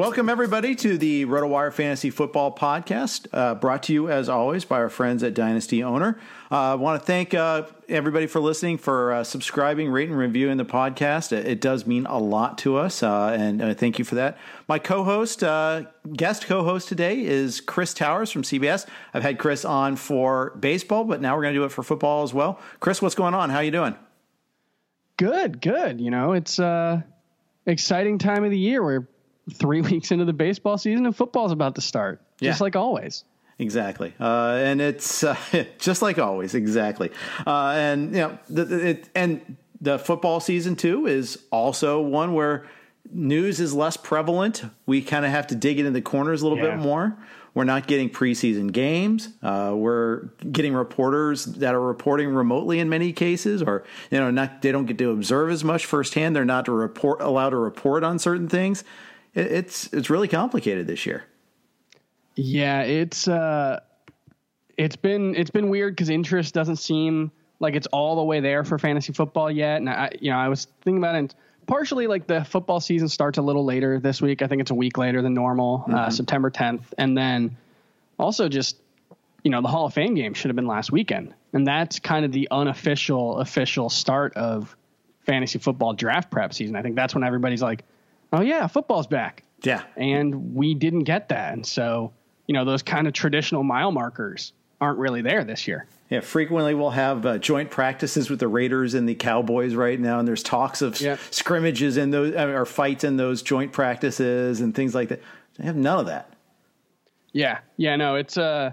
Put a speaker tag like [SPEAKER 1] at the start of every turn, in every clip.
[SPEAKER 1] Welcome, everybody, to the RotoWire Fantasy Football Podcast, uh, brought to you, as always, by our friends at Dynasty Owner. Uh, I want to thank uh, everybody for listening, for uh, subscribing, rating, and reviewing the podcast. It, it, does mean a lot to us, uh, and uh, thank you for that. My co host, guest co host today is Chris Towers from CBS. I've had Chris on for baseball, but now we're going to do it for football as well. Chris, what's going on? How are you doing?
[SPEAKER 2] Good, good. You know, it's uh exciting time of the year where three weeks into the baseball season and football's about to start, just yeah. like always.
[SPEAKER 1] Exactly, uh, and it's uh, just like always. Exactly, uh, and you know, the, it, and the football season too is also one where news is less prevalent. We kind of have to dig into the corners a little yeah. bit more. We're not getting preseason games. Uh, we're getting reporters that are reporting remotely in many cases, or you know, not they don't get to observe as much firsthand. They're not to report allowed to report on certain things it's it's really complicated this year.
[SPEAKER 2] Yeah, it's uh, it's been it's been weird because interest doesn't seem like it's all the way there for fantasy football yet. And I, you know, I was thinking about it. Partially, like the football season starts a little later this week. I think it's a week later than normal, uh, mm-hmm. uh, September 10th, and then also just you know the Hall of Fame game should have been last weekend, and that's kind of the unofficial official start of fantasy football draft prep season. I think that's when everybody's like, oh yeah, football's back.
[SPEAKER 1] Yeah.
[SPEAKER 2] And we didn't get that. And so, you know, those kind of traditional mile markers aren't really there this year.
[SPEAKER 1] Yeah, frequently we'll have uh, joint practices with the Raiders and the Cowboys right now, and there's talks of yeah. scrimmages in those uh, or fights in those joint practices and things like that. They have none of that.
[SPEAKER 2] Yeah, yeah, no, it's uh,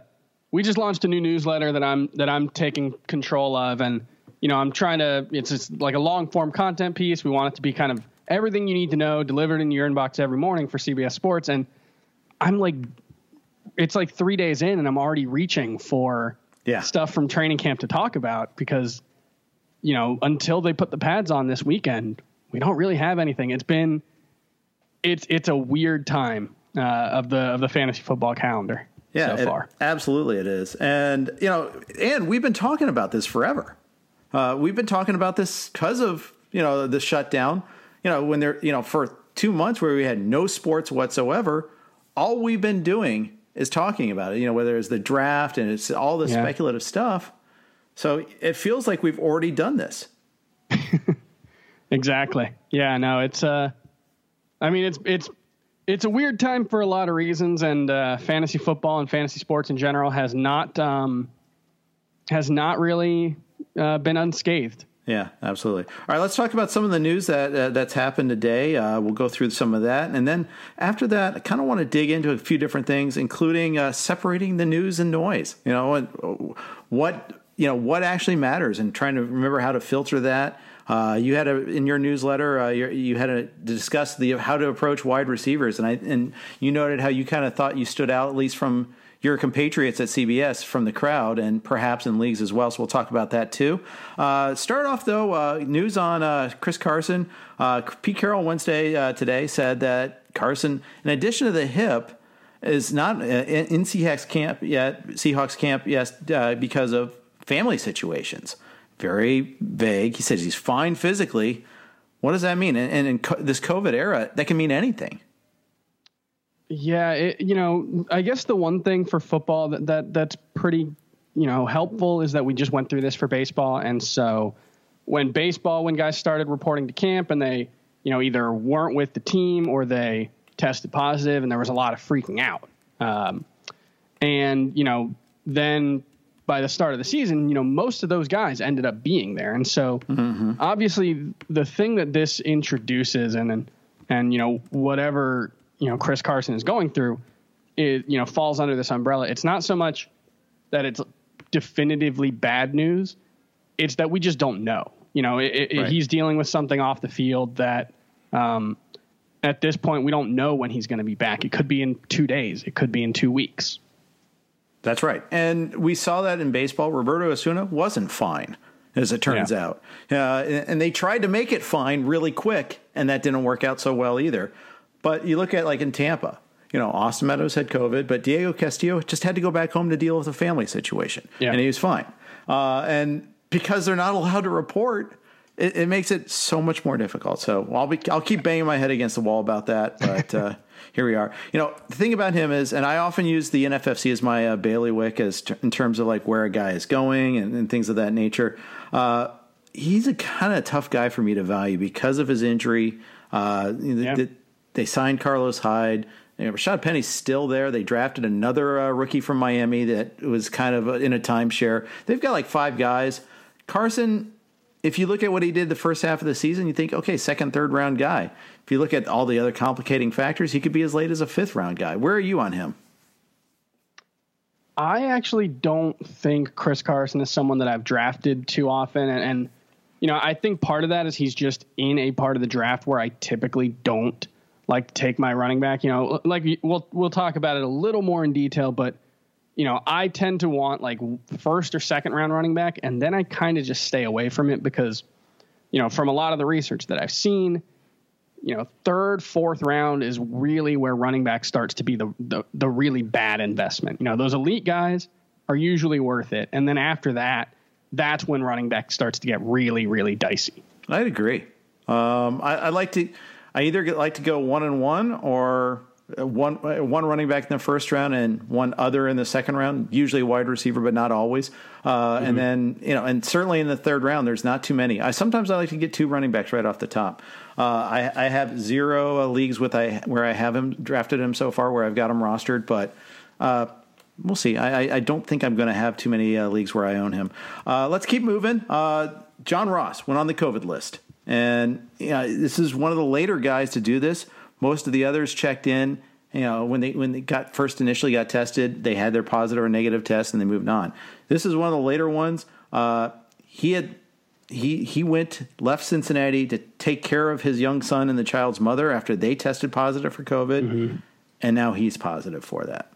[SPEAKER 2] we just launched a new newsletter that I'm that I'm taking control of, and you know, I'm trying to. It's just like a long form content piece. We want it to be kind of everything you need to know delivered in your inbox every morning for CBS Sports. And I'm like, it's like three days in, and I'm already reaching for yeah. stuff from training camp to talk about because, you know, until they put the pads on this weekend, we don't really have anything. It's been it's it's a weird time uh, of the of the fantasy football calendar
[SPEAKER 1] yeah,
[SPEAKER 2] so
[SPEAKER 1] it-
[SPEAKER 2] far.
[SPEAKER 1] absolutely it is. And you know, and we've been talking about this forever. Uh, we've been talking about this because of you know the shutdown. You know, when there you know for two months where we had no sports whatsoever, all we've been doing is talking about it. You know, whether it's the draft and it's all the
[SPEAKER 2] Yeah.
[SPEAKER 1] speculative stuff. So it feels like we've already done this.
[SPEAKER 2] Exactly. Yeah. No. It's uh, I mean, it's it's it's a weird time for a lot of reasons, and uh, fantasy football and fantasy sports in general has not um, has not really uh, been unscathed.
[SPEAKER 1] Yeah, absolutely. All right, let's talk about some of the news that uh, that's happened today. Uh, we'll go through some of that, and then after that, I kind of want to dig into a few different things, including uh, separating the news and noise. You know, and what you know what actually matters, and trying to remember how to filter that. Uh, you had a in your newsletter, uh, you you had to discuss the how to approach wide receivers, and I and you noted how you kind of thought you stood out at least from your compatriots at CBS from the crowd and perhaps in leagues as well. So we'll talk about that too. Uh, start off though, uh, news on uh, Chris Carson. Uh, Pete Carroll Wednesday uh, today said that Carson, in addition to the hip, is not uh, in Seahawks camp yet. Seahawks camp, yes, because of family situations. Very vague. He says he's fine physically. What does that mean? And, in this COVID era, that can mean anything.
[SPEAKER 2] Yeah, it, you know, I guess the one thing for football that, that that's pretty, you know, helpful is that we just went through this for baseball, and so when baseball, when guys started reporting to camp and they, you know, either weren't with the team or they tested positive, and there was a lot of freaking out. Um, and you know, then by the start of the season, you know, most of those guys ended up being there, and so obviously the thing that this introduces, and and and you know, whatever you know Chris Carson is going through, it you know falls under this umbrella. It's not so much that it's definitively bad news; it's that we just don't know. You know, it, it,
[SPEAKER 1] Right.
[SPEAKER 2] he's dealing with something off the field that. Um, at this point, we don't know when he's going to be back. It could be in two days. It could be in two weeks.
[SPEAKER 1] That's right. And we saw that in baseball. Roberto Osuna wasn't fine, as it turns
[SPEAKER 2] Yeah.
[SPEAKER 1] out. Uh, and and they tried to make it fine really quick, and that didn't work out so well either. But you look at like in Tampa, you know, Austin Meadows had COVID, but Diego Castillo just had to go back home to deal with a family situation,
[SPEAKER 2] Yeah.
[SPEAKER 1] and he was fine. Uh, and because they're not allowed to report, it, it makes it so much more difficult. So I'll be I'll keep banging my head against the wall about that, but. Uh, Here we are. You know, the thing about him is, and I often use the NFFC as my uh, bailiwick as t- in terms of like where a guy is going and, and things of that nature. Uh, he's a kind of tough guy for me to value because of his injury. Uh,
[SPEAKER 2] Yeah.
[SPEAKER 1] the- they signed Carlos Hyde. You Rashad Penny's still there. They drafted another uh, rookie from Miami that was kind of in a timeshare. They've got like five guys. Carson, if you look at what he did the first half of the season, you think, okay, second, third round guy. If you look at all the other complicating factors, he could be as late as a fifth round guy. Where are you on him?
[SPEAKER 2] I actually don't think Chris Carson is someone that I've drafted too often, and, and you know I think part of that is he's just in a part of the draft where I typically don't like take my running back. You know, like we'll we'll talk about it a little more in detail, but you know I tend to want like first or second round running back, and then I kind of just stay away from it because you know from a lot of the research that I've seen you know, third, fourth round is really where running back starts to be the, the the really bad investment. You know, those elite guys are usually worth it, and then after that, that's when running back starts to get really, really dicey.
[SPEAKER 1] I'd agree. Um, I, I like to. I either get, like to go one and one or uh, one uh, one running back in the first round and one other in the second round. Usually wide receiver, but not always. Uh, And then you know, and certainly in the third round, there's not too many. I sometimes I like to get two running backs right off the top. Uh, I, I have zero uh, leagues with I where I have him drafted him so far where I've got him rostered, but. Uh, We'll see. I, I- I don't think I'm going to have too many uh, leagues where I own him. Uh, let's keep moving. Uh, John Ross went on the COVID list, and you know, this is one of the later guys to do this. Most of the others checked in. You know, when they when they got first initially got tested, they had their positive or negative test, and they moved on. This is one of the later ones. Uh, he had he he went left Cincinnati to take care of his young son and the child's mother after they tested positive for COVID, and now he's positive for that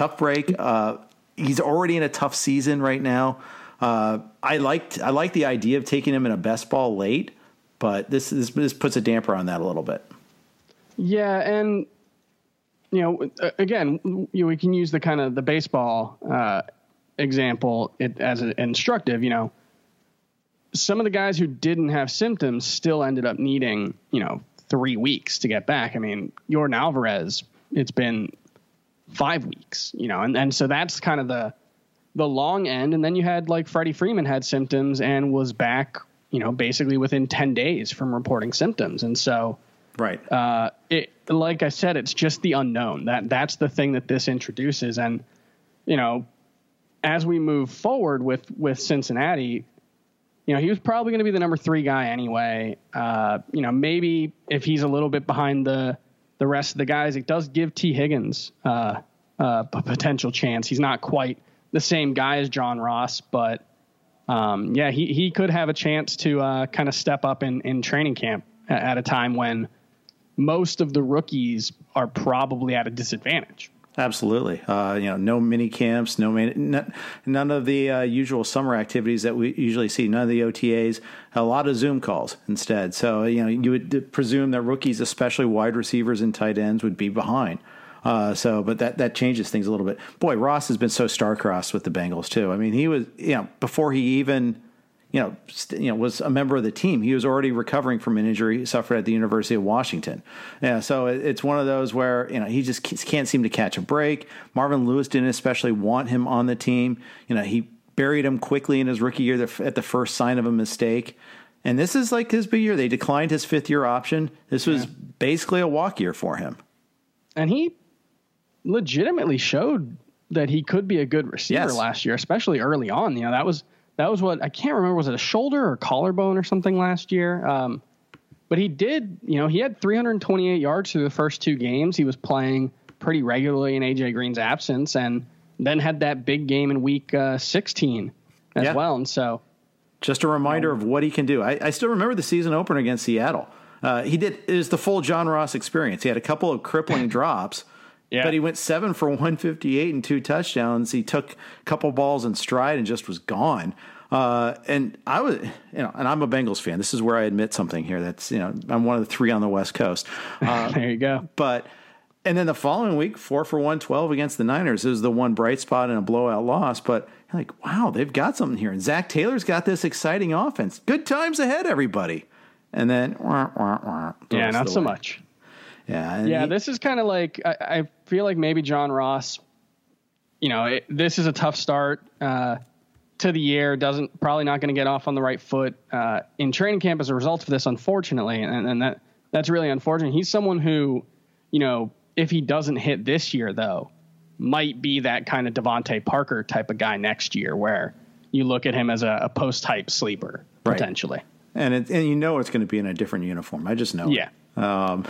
[SPEAKER 1] tough break. Uh, he's already in a tough season right now. Uh, I liked I like the idea of taking him in a best ball late, but this this, this puts a damper on that a little bit.
[SPEAKER 2] Yeah, and you know, again, you know, we can use the kind of the baseball uh, example it, as an instructive. You know, some of the guys who didn't have symptoms still ended up needing, you know, three weeks to get back. I mean, Yordan Alvarez, it's been five weeks, you know, and, and so that's kind of the the long end. And then you had like Freddie Freeman had symptoms and was back, you know, basically within 10 days from reporting symptoms. And so,
[SPEAKER 1] right.
[SPEAKER 2] Uh, it, like I said, it's just the unknown that that's the thing that this introduces. And, you know, as we move forward with, with Cincinnati, you know, he was probably going to be the number three guy anyway. Uh, you know, maybe if he's a little bit behind the, the rest of the guys, it does give Tee Higgins, uh, uh, a potential chance. He's not quite the same guy as John Ross, but um, yeah, he, he could have a chance to uh, kind of step up in, in training camp at a time when most of the rookies are probably at a disadvantage.
[SPEAKER 1] Absolutely. Uh, you know, no mini camps, no none of the uh, usual summer activities that we usually see. None of the OTAs. A lot of Zoom calls instead. So you know, you would presume that rookies, especially wide receivers and tight ends, would be behind. Uh, so, but that that changes things a little bit. Boy, Ross has been so star-crossed with the Bengals too. I mean, he was you know before he even you know st- you know was a member of the team, he was already recovering from an injury he suffered at the University of Washington. Yeah, so it, it's one of those where you know he just can't seem to catch a break. Marvin Lewis didn't especially want him on the team. You know, he buried him quickly in his rookie year at the first sign of a mistake. And this is like his big year. They declined his fifth year option. This was yeah. basically a walk year for him.
[SPEAKER 2] And he legitimately showed that he could be a good receiver yes. last year, especially early on. You know, that was that was what I can't remember was it a shoulder or collarbone or something last year. Um, but he did, you know, he had 328 yards through the first two games. He was playing pretty regularly in AJ Green's absence, and then had that big game in week uh, 16 as yeah. well. And so,
[SPEAKER 1] just a reminder um, of what he can do. I, I, still remember the season opener against Seattle. Uh, he did it was the full John Ross experience. He had a couple of crippling drops. Yeah. But he went seven for 158 and two touchdowns. He took a couple balls in stride and just was gone. Uh, and I was, you know, and I'm a Bengals fan. This is where I admit something here. That's, you know, I'm one of the three on the West Coast.
[SPEAKER 2] Uh, there you go.
[SPEAKER 1] But, and then the following week, four for 112 against the Niners. It was the one bright spot in a blowout loss. But like, wow, they've got something here. And Zac Taylor's got this exciting offense. Good times ahead, everybody. And then, wah,
[SPEAKER 2] wah, wah, yeah, not so much.
[SPEAKER 1] Yeah.
[SPEAKER 2] Yeah. He, this is kind of like, I, I, feel like maybe John Ross, you know, it, this is a tough start uh, to the year. Doesn't, probably not going to get off on the right foot uh, in training camp as a result of this, unfortunately. And, and that, that's really unfortunate. He's someone who, you know, if he doesn't hit this year, though, might be that kind of DeVante Parker type of guy next year where you look at him as a, a post type sleeper right. potentially.
[SPEAKER 1] And it, and you know it's going to be in a different uniform. I just know.
[SPEAKER 2] Yeah. It.
[SPEAKER 1] Um,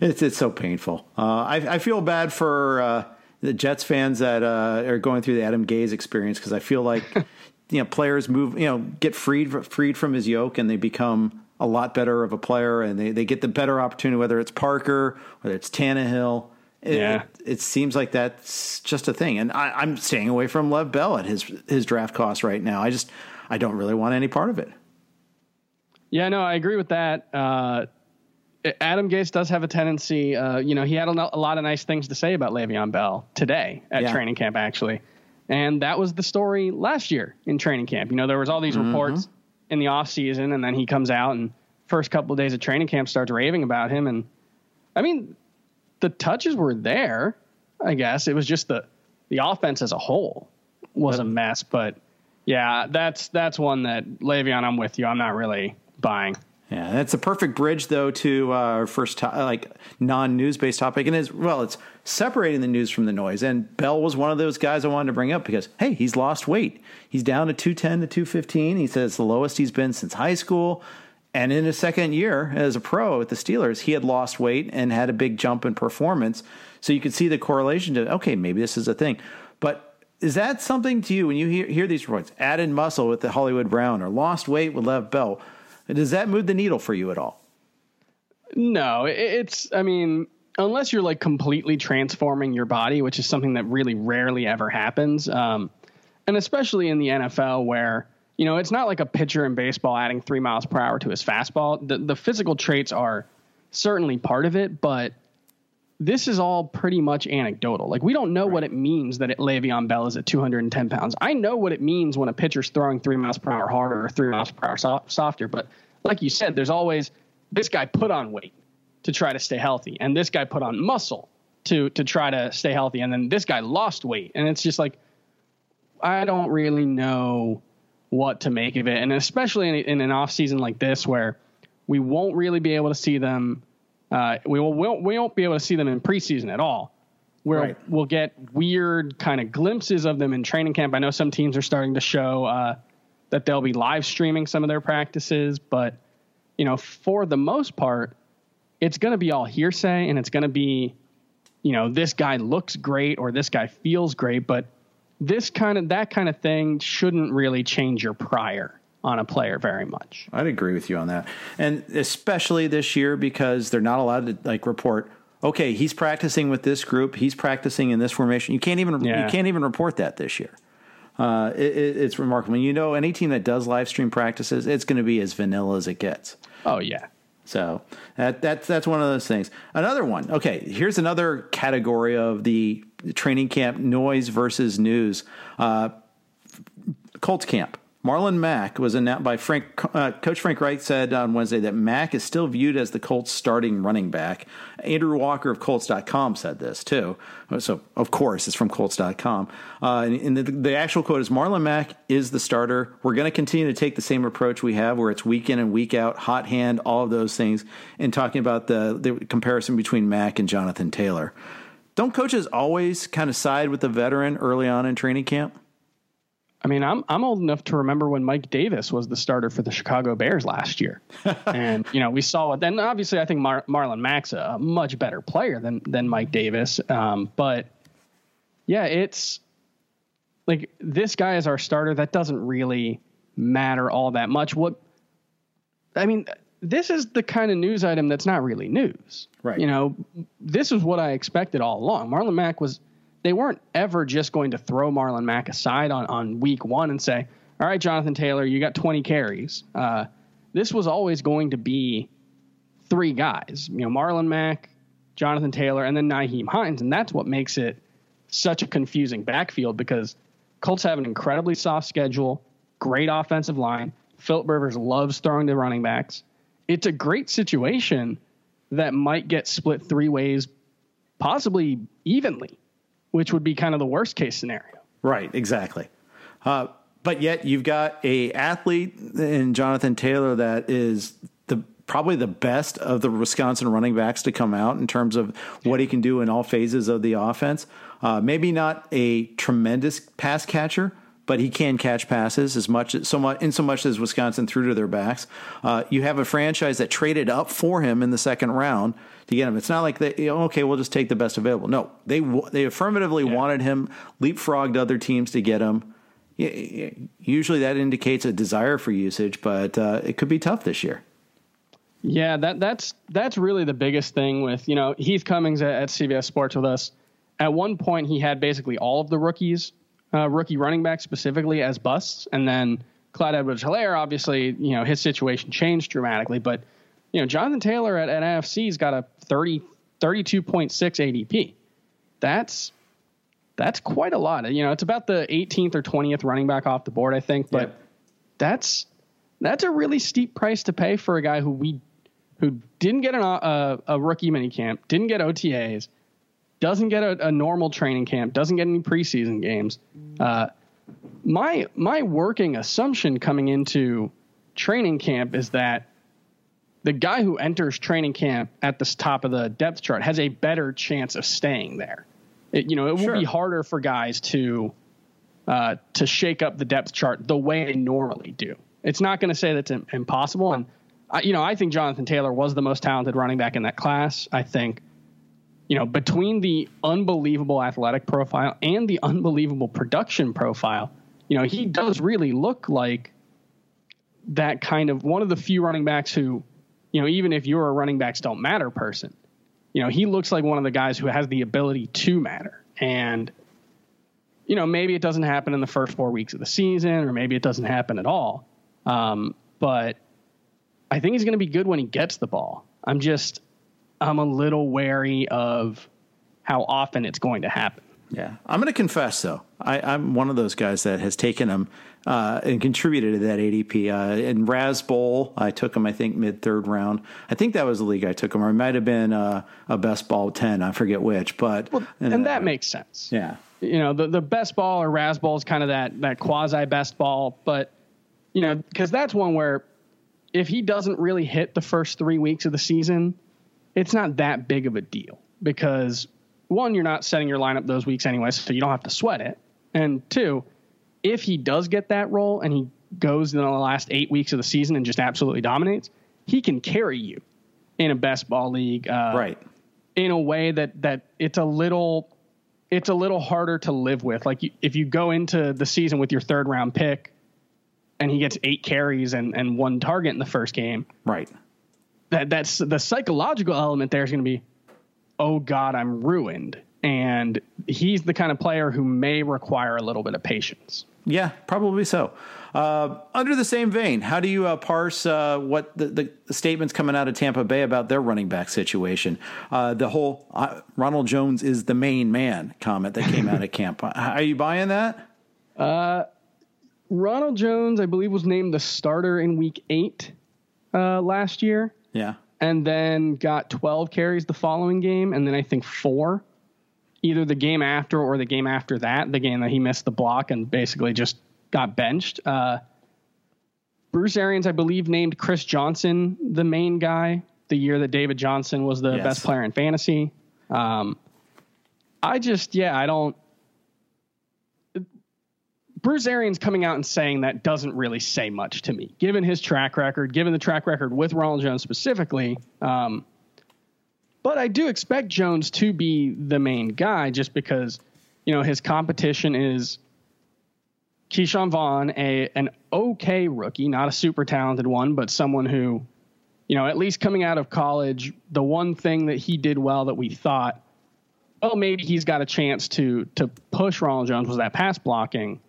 [SPEAKER 1] it's it's so painful. Uh, I, I feel bad for uh, the Jets fans that uh, are going through the Adam Gase experience because I feel like you know players move you know get freed freed from his yoke and they become a lot better of a player and they, they get the better opportunity whether it's Parker whether it's Tannehill. It, yeah. It, it, seems like that's just a thing, and I, am staying away from Lev Bell at his his draft cost right now. I just I don't really want any part of it.
[SPEAKER 2] Yeah, no, I agree with that. Uh, Adam Gase does have a tendency, uh, you know, he had a, a, lot of nice things to say about Le'Veon Bell today at yeah. training camp, actually. And that was the story last year in training camp. You know, there was all these mm-hmm. reports in the off season, and then he comes out and first couple of days of training camp starts raving about him. And I mean, the touches were there, I guess. It was just the the offense as a whole was a mess. But yeah, that's that's one that Le'Veon, I'm with you. I'm not really buying.
[SPEAKER 1] Yeah, that's a perfect bridge though to uh, our first to- like non-news based topic, and as well, it's separating the news from the noise. And Bell was one of those guys I wanted to bring up because hey, he's lost weight. He's down to two ten to two fifteen. He says it's the lowest he's been since high school. And in his second year as a pro at the Steelers, he had lost weight and had a big jump in performance. So you could see the correlation to okay, maybe this is a thing. But is that something to you when you hear, hear these reports? Added muscle with the Hollywood Brown or lost weight with Lev Bell? Does that move the needle for you at all?
[SPEAKER 2] No, it's, I mean, unless you're like completely transforming your body, which is something that really rarely ever happens. Um, and especially in the NFL where, you know, it's not like a pitcher in baseball adding three miles per hour to his fastball. The, the physical traits are certainly part of it, but this is all pretty much anecdotal. Like we don't know right. what it means that it, Le'Veon Bell is at 210 pounds. I know what it means when a pitcher's throwing three miles per hour harder or three miles per hour soft, softer. But like you said, there's always this guy put on weight to try to stay healthy, and this guy put on muscle to to try to stay healthy, and then this guy lost weight, and it's just like I don't really know what to make of it, and especially in, in an off season like this where we won't really be able to see them uh, we, will, we, won't, we won't be able to see them in preseason at all. Where right. we'll get weird kind of glimpses of them in training camp. I know some teams are starting to show uh, that they'll be live streaming some of their practices, but you know, for the most part, it's going to be all hearsay, and it's going to be, you know, this guy looks great or this guy feels great, but this kind of that kind of thing shouldn't really change your prior on a player very much.
[SPEAKER 1] I'd agree with you on that. And especially this year because they're not allowed to like report okay, he's practicing with this group, he's practicing in this formation. You can't even yeah. you can't even report that this year. Uh, it, it, it's remarkable. You know, any team that does live stream practices, it's going to be as vanilla as it gets.
[SPEAKER 2] Oh yeah.
[SPEAKER 1] So that that's that's one of those things. Another one. Okay, here's another category of the training camp noise versus news. Uh, Colts camp. Marlon Mack was announced by Frank. Uh, Coach Frank Reich said on Wednesday that Mack is still viewed as the Colts' starting running back. Andrew Walker of Colts.com said this too. So of course it's from Colts.com. Uh, and, and the, the, actual quote is: Marlon Mack is the starter. We're going to continue to take the same approach we have, where it's week in and week out, hot hand, all of those things, and talking about the the comparison between Mack and Jonathan Taylor. Don't coaches always kind of side with the veteran early on in training camp?
[SPEAKER 2] I mean, I'm I'm old enough to remember when Mike Davis was the starter for the Chicago Bears last year, and you know we saw it. Then obviously, I think Mar- Marlon Mack's a much better player than than Mike Davis. Um, but yeah, it's like this guy is our starter. That doesn't really matter all that much. What I mean, this is the kind of news item that's not really news.
[SPEAKER 1] Right.
[SPEAKER 2] You know, this is what I expected all along. Marlon Mack was they weren't ever just going to throw Marlon Mack aside on, on week one and say, all right, Jonathan Taylor, you got 20 carries. Uh, this was always going to be three guys, you know, Marlon Mack, Jonathan Taylor, and then Nyheim Hines. And that's what makes it such a confusing backfield because Colts have an incredibly soft schedule, great offensive line. Philip Rivers loves throwing to running backs. It's a great situation that might get split three ways, possibly evenly which would be kind of the worst case scenario.
[SPEAKER 1] Right, exactly. Uh, but yet you've got a athlete in Jonathan Taylor that is the probably the best of the Wisconsin running backs to come out in terms of what he can do in all phases of the offense. Uh, maybe not a tremendous pass catcher, but he can catch passes as much so much in so much as Wisconsin threw to their backs. Uh, you have a franchise that traded up for him in the second round to get him. It's not like they you know, okay, we'll just take the best available. No, they they affirmatively yeah. wanted him, leapfrogged other teams to get him. Usually that indicates a desire for usage, but uh, it could be tough this year.
[SPEAKER 2] Yeah, that that's that's really the biggest thing with you know Heath Cummings at, at CBS Sports with us. At one point, he had basically all of the rookies uh, rookie running back specifically as busts, and then Clyde Edwards-Helaire, obviously, you know, his situation changed dramatically, but you know, Jonathan Taylor at, at NFFC's got a 30, 32.6 ADP. That's that's quite a lot. You know, it's about the 18th or 20th running back off the board, I think, but yep. that's that's a really steep price to pay for a guy who we who didn't get an, uh, a rookie minicamp, didn't get OTAs, doesn't get a, a, normal training camp, doesn't get any preseason games. Uh, my my working assumption coming into training camp is that the guy who enters training camp at the top of the depth chart has a better chance of staying there. It, you know, it will be harder for guys to uh, to shake up the depth chart the way they normally do. It's not going to say that's impossible. And I, you know, I think Jonathan Taylor was the most talented running back in that class. I think you know, between the unbelievable athletic profile and the unbelievable production profile, you know, he does really look like that kind of one of the few running backs who, you know, even if you're a running backs don't matter person, you know, he looks like one of the guys who has the ability to matter. And you know, maybe it doesn't happen in the first four weeks of the season, or maybe it doesn't happen at all. Um, but I think he's going to be good when he gets the ball. I'm just, I'm a little wary of how often it's going to happen.
[SPEAKER 1] Yeah, I'm going to confess though, I, am one of those guys that has taken him uh, and contributed to that ADP. Uh, in Raz Bowl, I took him, I think mid third round. I think that was the league I took him, or it might have been uh, a best ball ten. I forget which, but
[SPEAKER 2] well, and that makes sense.
[SPEAKER 1] Yeah,
[SPEAKER 2] you know the the best ball or Raz Bowl is kind of that that quasi best ball, but you know because that's one where if he doesn't really hit the first three weeks of the season, it's not that big of a deal because one, you're not setting your lineup those weeks anyway, so you don't have to sweat it. And two, if he does get that role and he goes in the last eight weeks of the season and just absolutely dominates, he can carry you in a best ball league, uh,
[SPEAKER 1] right?
[SPEAKER 2] In a way that that it's a little it's a little harder to live with. Like you, if you go into the season with your third round pick and he gets eight carries and, and one target in the first game,
[SPEAKER 1] right?
[SPEAKER 2] That that's the psychological element there is going to be oh God, I'm ruined. And he's the kind of player who may require a little bit of patience.
[SPEAKER 1] Yeah, probably so. Uh, under the same vein, how do you uh, parse uh, what the, the, statements coming out of Tampa Bay about their running back situation? Uh, the whole uh, Ronald Jones is the main man comment that came out of camp. Are you buying that?
[SPEAKER 2] Uh, Ronald Jones, I believe, was named the starter in week eight last year.
[SPEAKER 1] Yeah
[SPEAKER 2] and then got 12 carries the following game, and then I think four, either the game after or the game after that, the game that he missed the block and basically just got benched. Uh, Bruce Arians, I believe, named Chris Johnson the main guy the year that David Johnson was the yes. best player in fantasy. Um, I just, yeah, I don't. Bruce Arians coming out and saying that doesn't really say much to me, given his track record, given the track record with Ronald Jones specifically. Um, but I do expect Jones to be the main guy just because, you know, his competition is Ke'Shawn Vaughn, a an okay rookie, not a super talented one, but someone who, you know, at least coming out of college, the one thing that he did well that we thought, well, maybe he's got a chance to to push Ronald Jones was that pass blocking.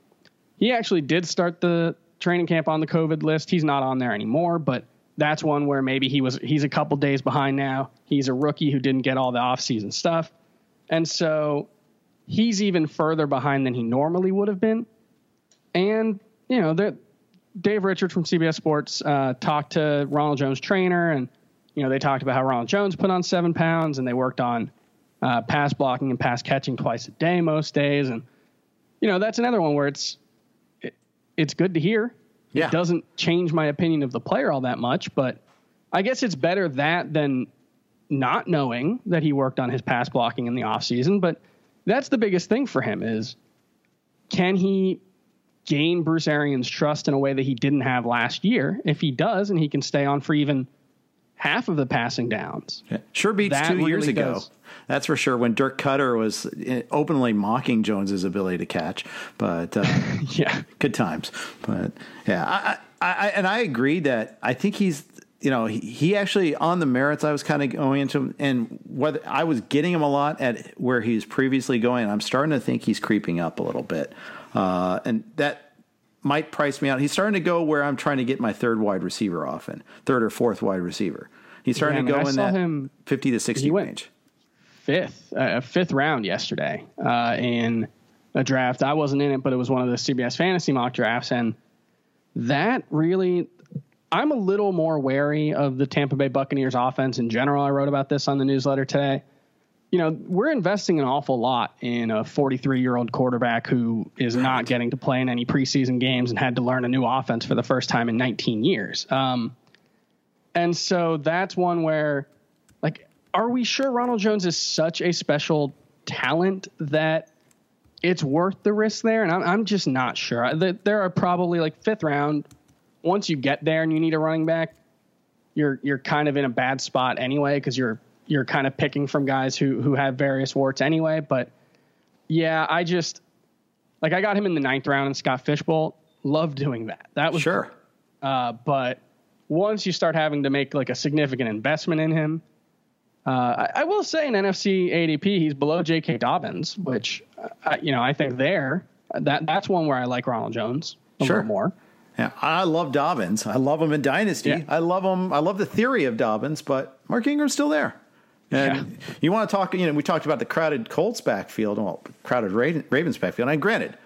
[SPEAKER 2] He actually did start the training camp on the COVID list. He's not on there anymore, but that's one where maybe he was he's a couple days behind now. He's a rookie who didn't get all the offseason stuff. And so he's even further behind than he normally would have been. And, you know, Dave Richards from CBS Sports uh, talked to Ronald Jones' trainer, and, you know, they talked about how Ronald Jones put on seven pounds and they worked on uh, pass blocking and pass catching twice a day most days. And, you know, that's another one where it's it's good to hear. Yeah. It doesn't change my opinion of the player all that much, but I guess it's better that than not knowing that he worked on his pass blocking in the offseason. But that's the biggest thing for him is can he gain Bruce Arians' trust in a way that he didn't have last year? If he does, and he can stay on for even half of the passing downs.
[SPEAKER 1] Yeah. Sure beats two years ago. Does. That's for sure. When Dirk Koetter was eh, openly mocking Jones's ability to catch, but uh,
[SPEAKER 2] yeah,
[SPEAKER 1] good times. But yeah, I, I, and I agree that I think he's you know, he, he, actually on the merits I was kind of going into him and whether I was getting him a lot at where he was previously going. I'm starting to think he's creeping up a little bit. Uh, and that might price me out. He's starting to go where I'm trying to get my third wide receiver often, third or fourth wide receiver. He's starting yeah, to go in that him, 50 to 60 range.
[SPEAKER 2] Fifth, uh, fifth round yesterday uh, in a draft. I wasn't in it, but it was one of the CBS fantasy mock drafts. And that really, I'm a little more wary of the Tampa Bay Buccaneers offense in general. I wrote about this on the newsletter today you know, we're investing an awful lot in a 43 year old quarterback who is not getting to play in any preseason games and had to learn a new offense for the first time in 19 years. Um, and so that's one where, like, are we sure Ronald Jones is such a special talent that it's worth the risk there? And I'm, I'm just not sure. There are probably like fifth round. Once you get there and you need a running back, you're you're kind of in a bad spot anyway because you're you're kind of picking from guys who who have various warts anyway. But yeah, I just like I got him in the ninth round in Scott Fishbowl. Love doing that. That was
[SPEAKER 1] sure.
[SPEAKER 2] Uh, but once you start having to make like a significant investment in him, Uh, I, I, will say in NFFC ADP, he's below J.K. Dobbins, which uh, you know I think there that that's one where I like Ronald Jones a sure. little more.
[SPEAKER 1] Yeah, I love Dobbins. I love him in Dynasty. Yeah. I love him. I love the theory of Dobbins, but Mark Ingram's still there. And yeah. you want to talk, you know, we talked about the crowded Colts backfield, well, crowded Ravens backfield. And granted,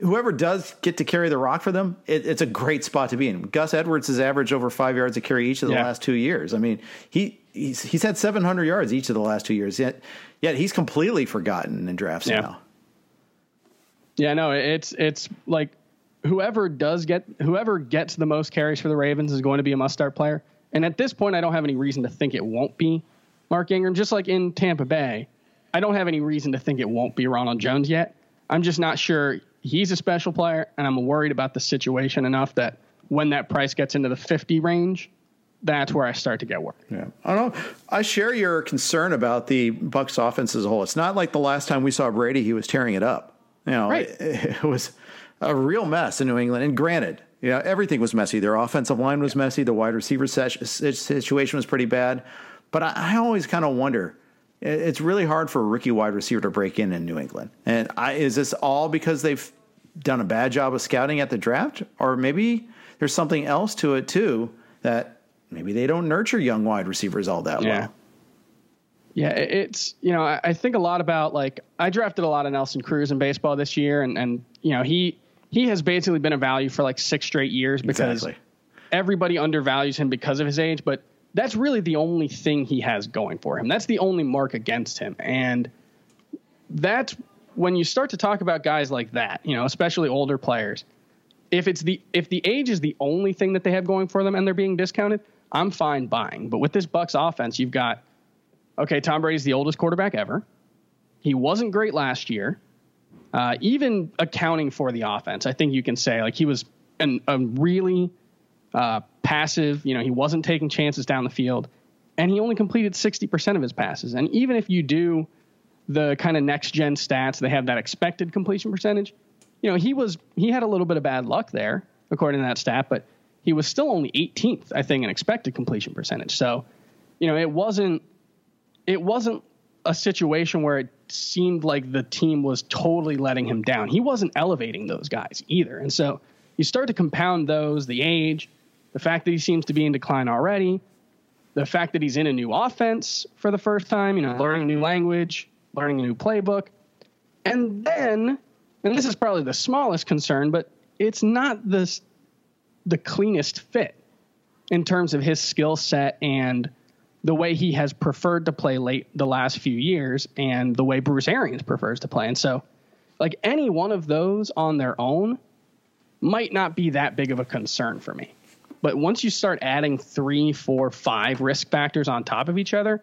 [SPEAKER 1] whoever does get to carry the rock for them, it, it's a great spot to be in. Gus Edwards has averaged over five yards a carry each of the yeah. last two years. I mean, he he's, he's had 700 yards each of the last two years. Yet, yet he's completely forgotten in drafts yeah. now.
[SPEAKER 2] Yeah, no, it's it's like whoever does get whoever gets the most carries for the Ravens is going to be a must start player. And at this point, I don't have any reason to think it won't be Mark Ingram. Just like in Tampa Bay, I don't have any reason to think it won't be Ronald Jones yet. I'm just not sure he's a special player, and I'm worried about the situation enough that when that price gets into the 50 range, that's where I start to get worried.
[SPEAKER 1] Yeah, I don't. Know. I share your concern about the Bucs offense as a whole. It's not like the last time we saw Brady; he was tearing it up. You know, right. it, it was a real mess in New England. And granted, you know, everything was messy. Their offensive line was messy. The wide receiver situation was pretty bad. But I, I always kind of wonder. It's really hard for a rookie wide receiver to break in in New England. And I, is this all because they've done a bad job of scouting at the draft, or maybe there's something else to it too that maybe they don't nurture young wide receivers all that yeah. well.
[SPEAKER 2] Yeah, it's you know I, I, think a lot about like I drafted a lot of Nelson Cruz in baseball this year, and and you know he he has basically been a value for like six straight years because exactly. everybody undervalues him because of his age, but that's really the only thing he has going for him. That's the only mark against him, and that's when you start to talk about guys like that, you know, especially older players. If it's the if the age is the only thing that they have going for them and they're being discounted, I'm fine buying. But with this Bucs offense, you've got okay, Tom Brady's the oldest quarterback ever. He wasn't great last year. Uh, even accounting for the offense, I think you can say like he was an, a really uh, passive. You know, he wasn't taking chances down the field, and he only completed sixty percent of his passes. And even if you do the kind of next gen stats, they have that expected completion percentage. You know, he was he had a little bit of bad luck there, according to that stat, but he was still only 18th, I think, in expected completion percentage. So, you know, it wasn't it wasn't a situation where it seemed like the team was totally letting him down. He wasn't elevating those guys either. And so you start to compound those, the age, the fact that he seems to be in decline already, the fact that he's in a new offense for the first time, you know, learning a new language, learning a new playbook. And then, and this is probably the smallest concern, but it's not the, the cleanest fit in terms of his skill set and the way he has preferred to play late the last few years and the way Bruce Arians prefers to play. And so, like any one of those on their own might not be that big of a concern for me. But once you start adding three, four, five risk factors on top of each other,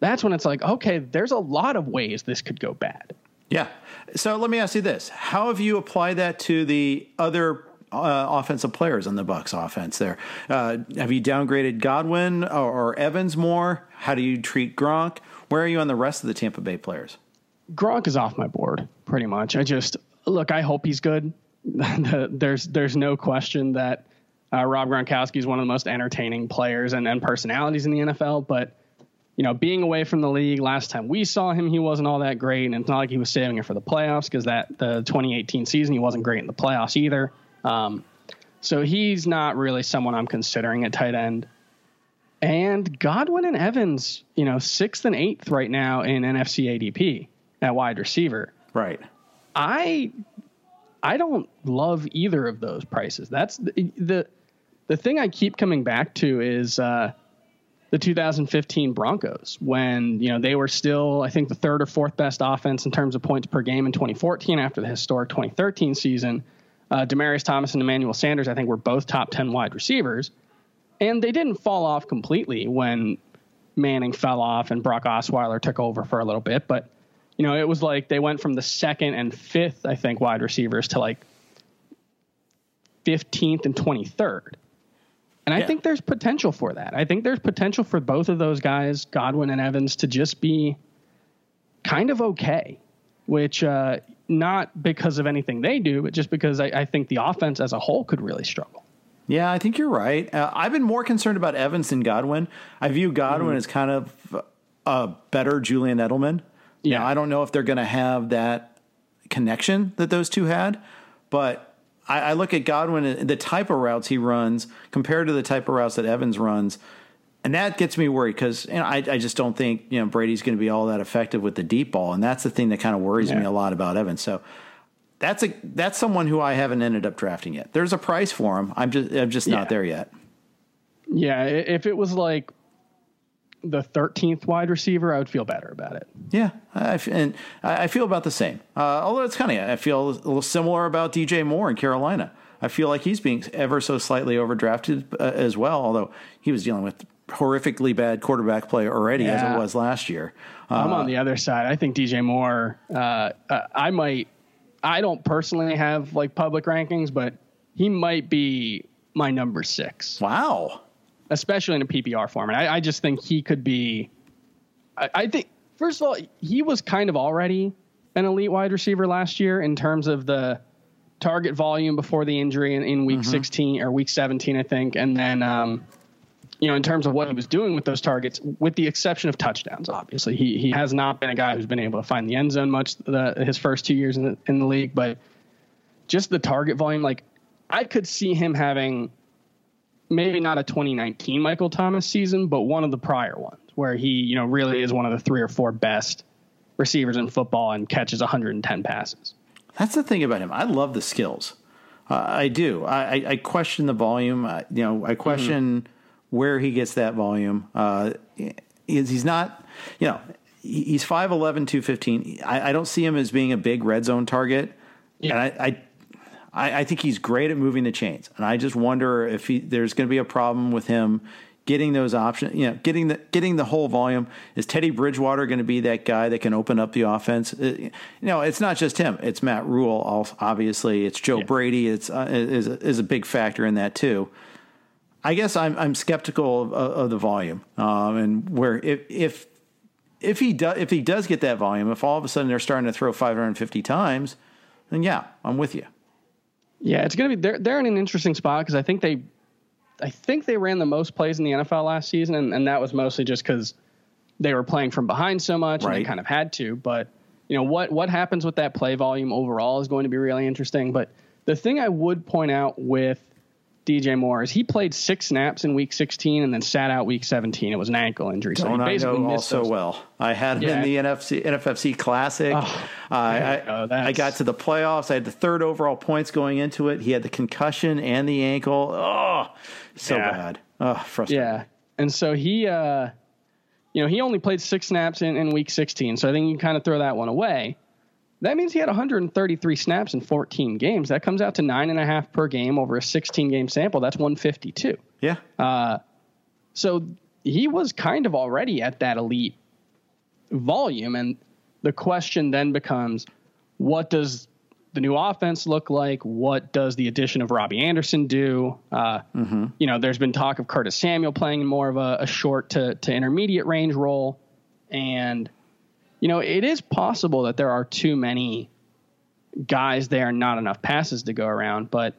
[SPEAKER 2] that's when it's like, okay, there's a lot of ways this could go bad.
[SPEAKER 1] Yeah. So let me ask you this: How have you applied that to the other uh, offensive players on the Bucs offense. There, uh, have you downgraded Godwin or, or, Evans more? How do you treat Gronk? Where are you on the rest of the Tampa Bay players?
[SPEAKER 2] Gronk is off my board pretty much. I just look. I hope he's good. there's there's no question that uh, Rob Gronkowski is one of the most entertaining players and, and personalities in the NFL, but you know, being away from the league last time we saw him, he wasn't all that great, and it's not like he was saving it for the playoffs because that the 2018 season he wasn't great in the playoffs either. Um, so he's not really someone I'm considering at tight end. And Godwin and Evans, you know, sixth and eighth right now in NFFC ADP at wide receiver.
[SPEAKER 1] Right.
[SPEAKER 2] I I don't love either of those prices. That's the the, the thing I keep coming back to is uh, the 2015 Broncos when you know they were still I think the third or fourth best offense in terms of points per game in 2014 after the historic 2013 season uh, Demaryius Thomas and Emmanuel Sanders, I think, were both top 10 wide receivers. And they didn't fall off completely when Manning fell off and Brock Osweiler took over for a little bit. But, you know, it was like they went from the second and fifth, I think, wide receivers to like 15th and 23rd. And yeah. I think there's potential for that. I think there's potential for both of those guys, Godwin and Evans, to just be kind of okay, which, uh, not because of anything they do, but just because I, I think the offense as a whole could really struggle.
[SPEAKER 1] Yeah, I think you're right. Uh, I've been more concerned about Evans than Godwin. I view Godwin mm-hmm. as kind of a better Julian Edelman.
[SPEAKER 2] Yeah.
[SPEAKER 1] Now, I don't know if they're going to have that connection that those two had, but I, I look at Godwin and the type of routes he runs compared to the type of routes that Evans runs. And that gets me worried because you know, I, I just don't think you know Brady's going to be all that effective with the deep ball, and that's the thing that kind of worries
[SPEAKER 2] Yeah.
[SPEAKER 1] me a lot about Evans. So that's a that's someone who I haven't ended up drafting yet. There's a price for him. I'm just I'm just
[SPEAKER 2] Yeah.
[SPEAKER 1] not there yet.
[SPEAKER 2] Yeah, if it was like the 13th wide receiver, I would feel better about it.
[SPEAKER 1] Yeah, I, and I feel about the same. Uh, although it's kind of, I feel a little similar about DJ Moore in Carolina. I feel like he's being ever so slightly overdrafted uh, as well. Although he was dealing with horrifically bad quarterback play already as it was last year. Uh,
[SPEAKER 2] I'm on the other side. I think DJ Moore. Uh, uh, I might. I don't personally have like public rankings, but he might be my number six,
[SPEAKER 1] wow.
[SPEAKER 2] Especially in a PPR format. I, I just think he could be. I, I think first of all, he was kind of already an elite wide receiver last year in terms of the target volume before the injury in, in week 16 or week 17, I think, and then. Um, you know, in terms of what he was doing with those targets, with the exception of touchdowns, obviously, he he has not been a guy who's been able to find the end zone much the, his first two years in the in the league, but just the target volume, like I could see him having maybe not a 2019 Michael Thomas season, but one of the prior ones where he, you know, really is one of the three or four best receivers in football and catches 110 passes.
[SPEAKER 1] That's the thing about him. I love the skills. Uh, I do. I, I, I question the volume. Uh, you know, I question where he gets that volume. Uh, he's, he's not, you know, he's 5'11", 215. I, I don't see him as being a big red zone target. And I, I, I, I think he's great at moving the chains. And I just wonder if he, there's going to be a problem with him getting those options, you know, getting the getting the whole volume. Is Teddy Bridgewater going to be that guy that can open up the offense? Uh, You know, it's not just him. It's Matt Rhule, obviously. It's Joe Brady. It's uh, is is a big factor in that too. I guess I'm I'm skeptical of, of the volume, um, and where if if if he does if he does get that volume, if all of a sudden they're starting to throw 550 times, then yeah, I'm with you.
[SPEAKER 2] Yeah, it's gonna be they're they're in an interesting spot because I think they, I think they ran the most plays in the NFL last season, and, and that was mostly just because they were playing from behind so much and they kind of had to. But you know what what happens with that play volume overall is going to be really interesting. But the thing I would point out with DJ Moore is he played six snaps in Week 16 and then sat out Week 17. It was an ankle injury, so
[SPEAKER 1] Don't
[SPEAKER 2] he
[SPEAKER 1] I know all so
[SPEAKER 2] those.
[SPEAKER 1] well? I had him
[SPEAKER 2] Yeah.
[SPEAKER 1] in the NFC NFFC Classic.
[SPEAKER 2] Oh,
[SPEAKER 1] Uh, I,
[SPEAKER 2] go.
[SPEAKER 1] I got to the playoffs. I had the third overall points going into it. He had the concussion and the ankle. Oh, so
[SPEAKER 2] Yeah.
[SPEAKER 1] bad. Oh, frustrating.
[SPEAKER 2] Yeah. And so he, uh, you know, he only played six snaps in, in week 16. So I think you can kind of throw that one away. That means he had 133 snaps in 14 games. That comes out to nine and a half per game over a 16 game sample. That's 152.
[SPEAKER 1] Yeah.
[SPEAKER 2] So he was kind of already at that elite volume. And the question then becomes what does the new offense look like? What does the addition of Robbie Anderson do? Uh, You know, there's been talk of Curtis Samuel playing more of a, a short to, to intermediate range role. And, you know, it is possible that there are too many guys there and not enough passes to go around. But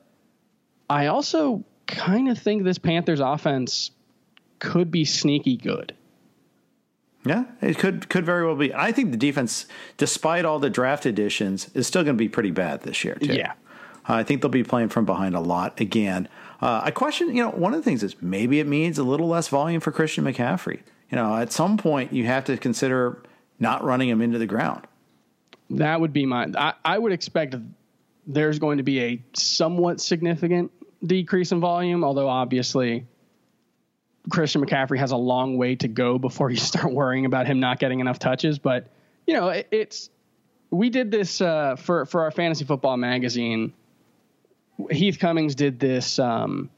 [SPEAKER 2] I also kind of think this Panthers offense could be sneaky good.
[SPEAKER 1] Yeah, it could could very well be. I think the defense, despite all the draft additions, is still going to be pretty bad this year too.
[SPEAKER 2] Yeah.
[SPEAKER 1] I think they'll be playing from behind a lot again. Uh, I question, you know, one of the things is maybe it means a little less volume for Christian McCaffrey. You know, at some point you have to consider not running him into the ground.
[SPEAKER 2] That would be my. I, I would expect there's going to be a somewhat significant decrease in volume, although obviously Christian McCaffrey has a long way to go before you start worrying about him not getting enough touches. But you know, it, it's we did this uh, for for our fantasy football magazine. Heath Cummings did this. Um,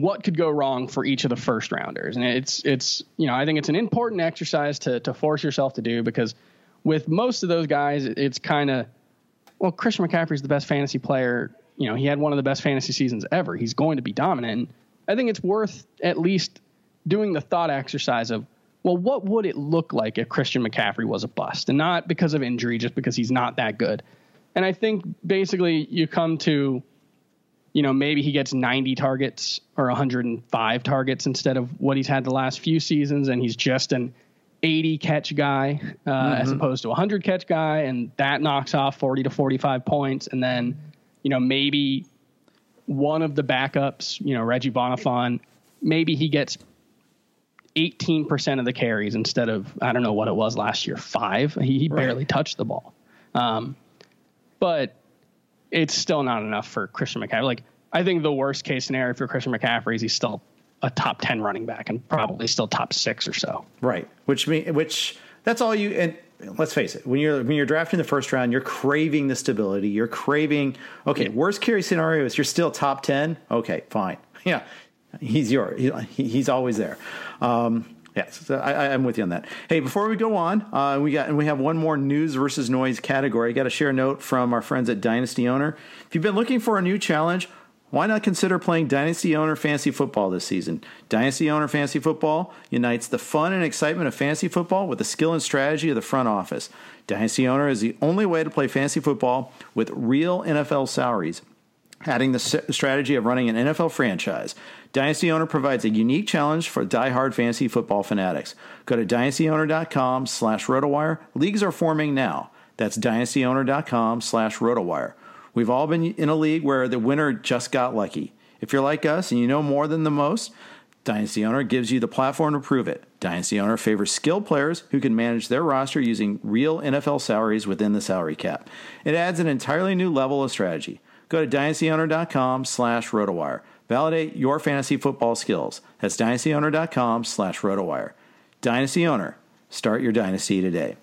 [SPEAKER 2] what could go wrong for each of the first rounders, and it's it's you know I think it's an important exercise to to force yourself to do because with most of those guys, it's kind of well, Christian McCaffrey's the best fantasy player. You know, he had one of the best fantasy seasons ever. He's going to be dominant. I think it's worth at least doing the thought exercise of, well, what would it look like if Christian McCaffrey was a bust? And not because of injury, just because he's not that good. And I think basically you come to, you know, maybe he gets 90 targets or 105 targets instead of what he's had the last few seasons, and he's just an 80 catch guy uh, mm-hmm. as opposed to a 100 catch guy, and that knocks off 40 to 45 points. And then, you know, maybe one of the backups, you know, Reggie Bonnafon, maybe he gets 18% of the carries instead of, I don't know what it was last year, five. He, he right. barely touched the ball. Um, but it's still not enough for Christian McCaffrey. Like, I think the worst case scenario for Christian McCaffrey is he's still a top 10 running back and probably still top six or so.
[SPEAKER 1] Right. Which mean, which that's all you, and let's face it, when you're, when you're drafting the first round, you're craving the stability. You're craving, okay, yeah. worst case scenario is you're still top 10. Okay, fine. Yeah. He's your, he, he's always there. Um, Yes, so I, am with you on that. Hey, before we go on, uh, we got and we have one more news versus noise category. I Got to share a note from our friends at Dynasty Owner. If you've been looking for a new challenge, why not consider playing Dynasty Owner Fantasy Football this season? Dynasty Owner Fantasy Football unites the fun and excitement of fantasy football with the skill and strategy of the front office. Dynasty Owner is the only way to play fantasy football with real NFL salaries, adding the strategy of running an NFL franchise. Dynasty Owner provides a unique challenge for die-hard fantasy football fanatics. Go to dynastyowner.com slash rotowire. Leagues are forming now. That's dynastyowner.com slash rotowire. We've all been in a league where the winner just got lucky. If you're like us and you know more than the most, Dynasty Owner gives you the platform to prove it. Dynasty Owner favors skilled players who can manage their roster using real NFL salaries within the salary cap. It adds an entirely new level of strategy. Go to dynastyowner.com slash rotowire. Validate your fantasy football skills. That's dynastyowner.com slash rotowire. Dynasty Owner. Start your dynasty today.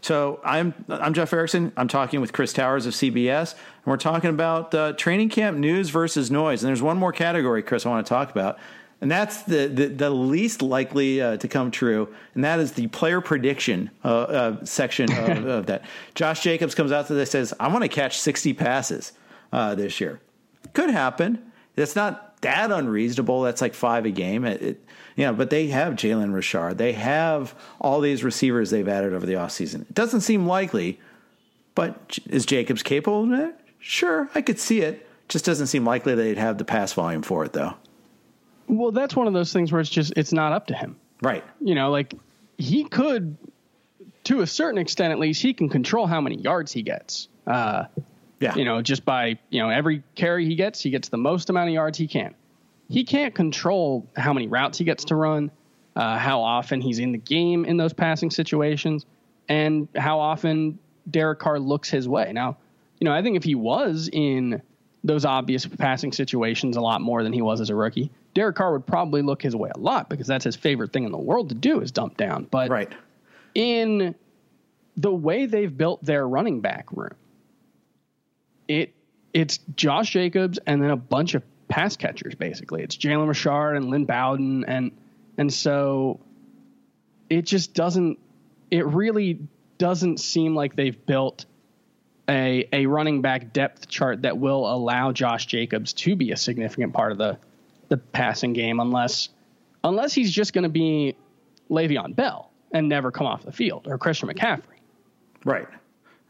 [SPEAKER 1] So I'm I'm Jeff Erickson. I'm talking with Chris Towers of CBS, and we're talking about uh, training camp news versus noise. And there's one more category, Chris, I want to talk about, and that's the the, the least likely uh, to come true, and that is the player prediction uh, uh section of, of, that. Josh Jacobs comes out to this says, "I want to catch 60 passes uh, this year." Could happen. That's not that unreasonable. That's like five a game. It, it yeah, but they have Jalen Richard. They have all these receivers they've added over the offseason. It doesn't seem likely, but is Jacobs capable of it? Sure, I could see it. Just doesn't seem likely they'd have the pass volume for it, though.
[SPEAKER 2] Well, that's one of those things where it's just it's not up to him.
[SPEAKER 1] Right.
[SPEAKER 2] You know, like he could, to a certain extent at least, he can control how many yards he gets. Uh, yeah. You know, just by you know every carry he gets, he gets the most amount of yards he can he can't control how many routes he gets to run, uh, how often he's in the game in those passing situations, and how often Derek Carr looks his way. Now, you know, I think if he was in those obvious passing situations a lot more than he was as a rookie, Derek Carr would probably look his way a lot because that's his favorite thing in the world to do is dump down. But
[SPEAKER 1] right.
[SPEAKER 2] in the way they've built their running back room, it it's Josh Jacobs and then a bunch of pass catchers basically. It's Jalen Richard and Lynn Bowden and and so it just doesn't it really doesn't seem like they've built a a running back depth chart that will allow Josh Jacobs to be a significant part of the the passing game unless unless he's just going to be Le'Veon Bell and never come off the field or Christian McCaffrey.
[SPEAKER 1] Right.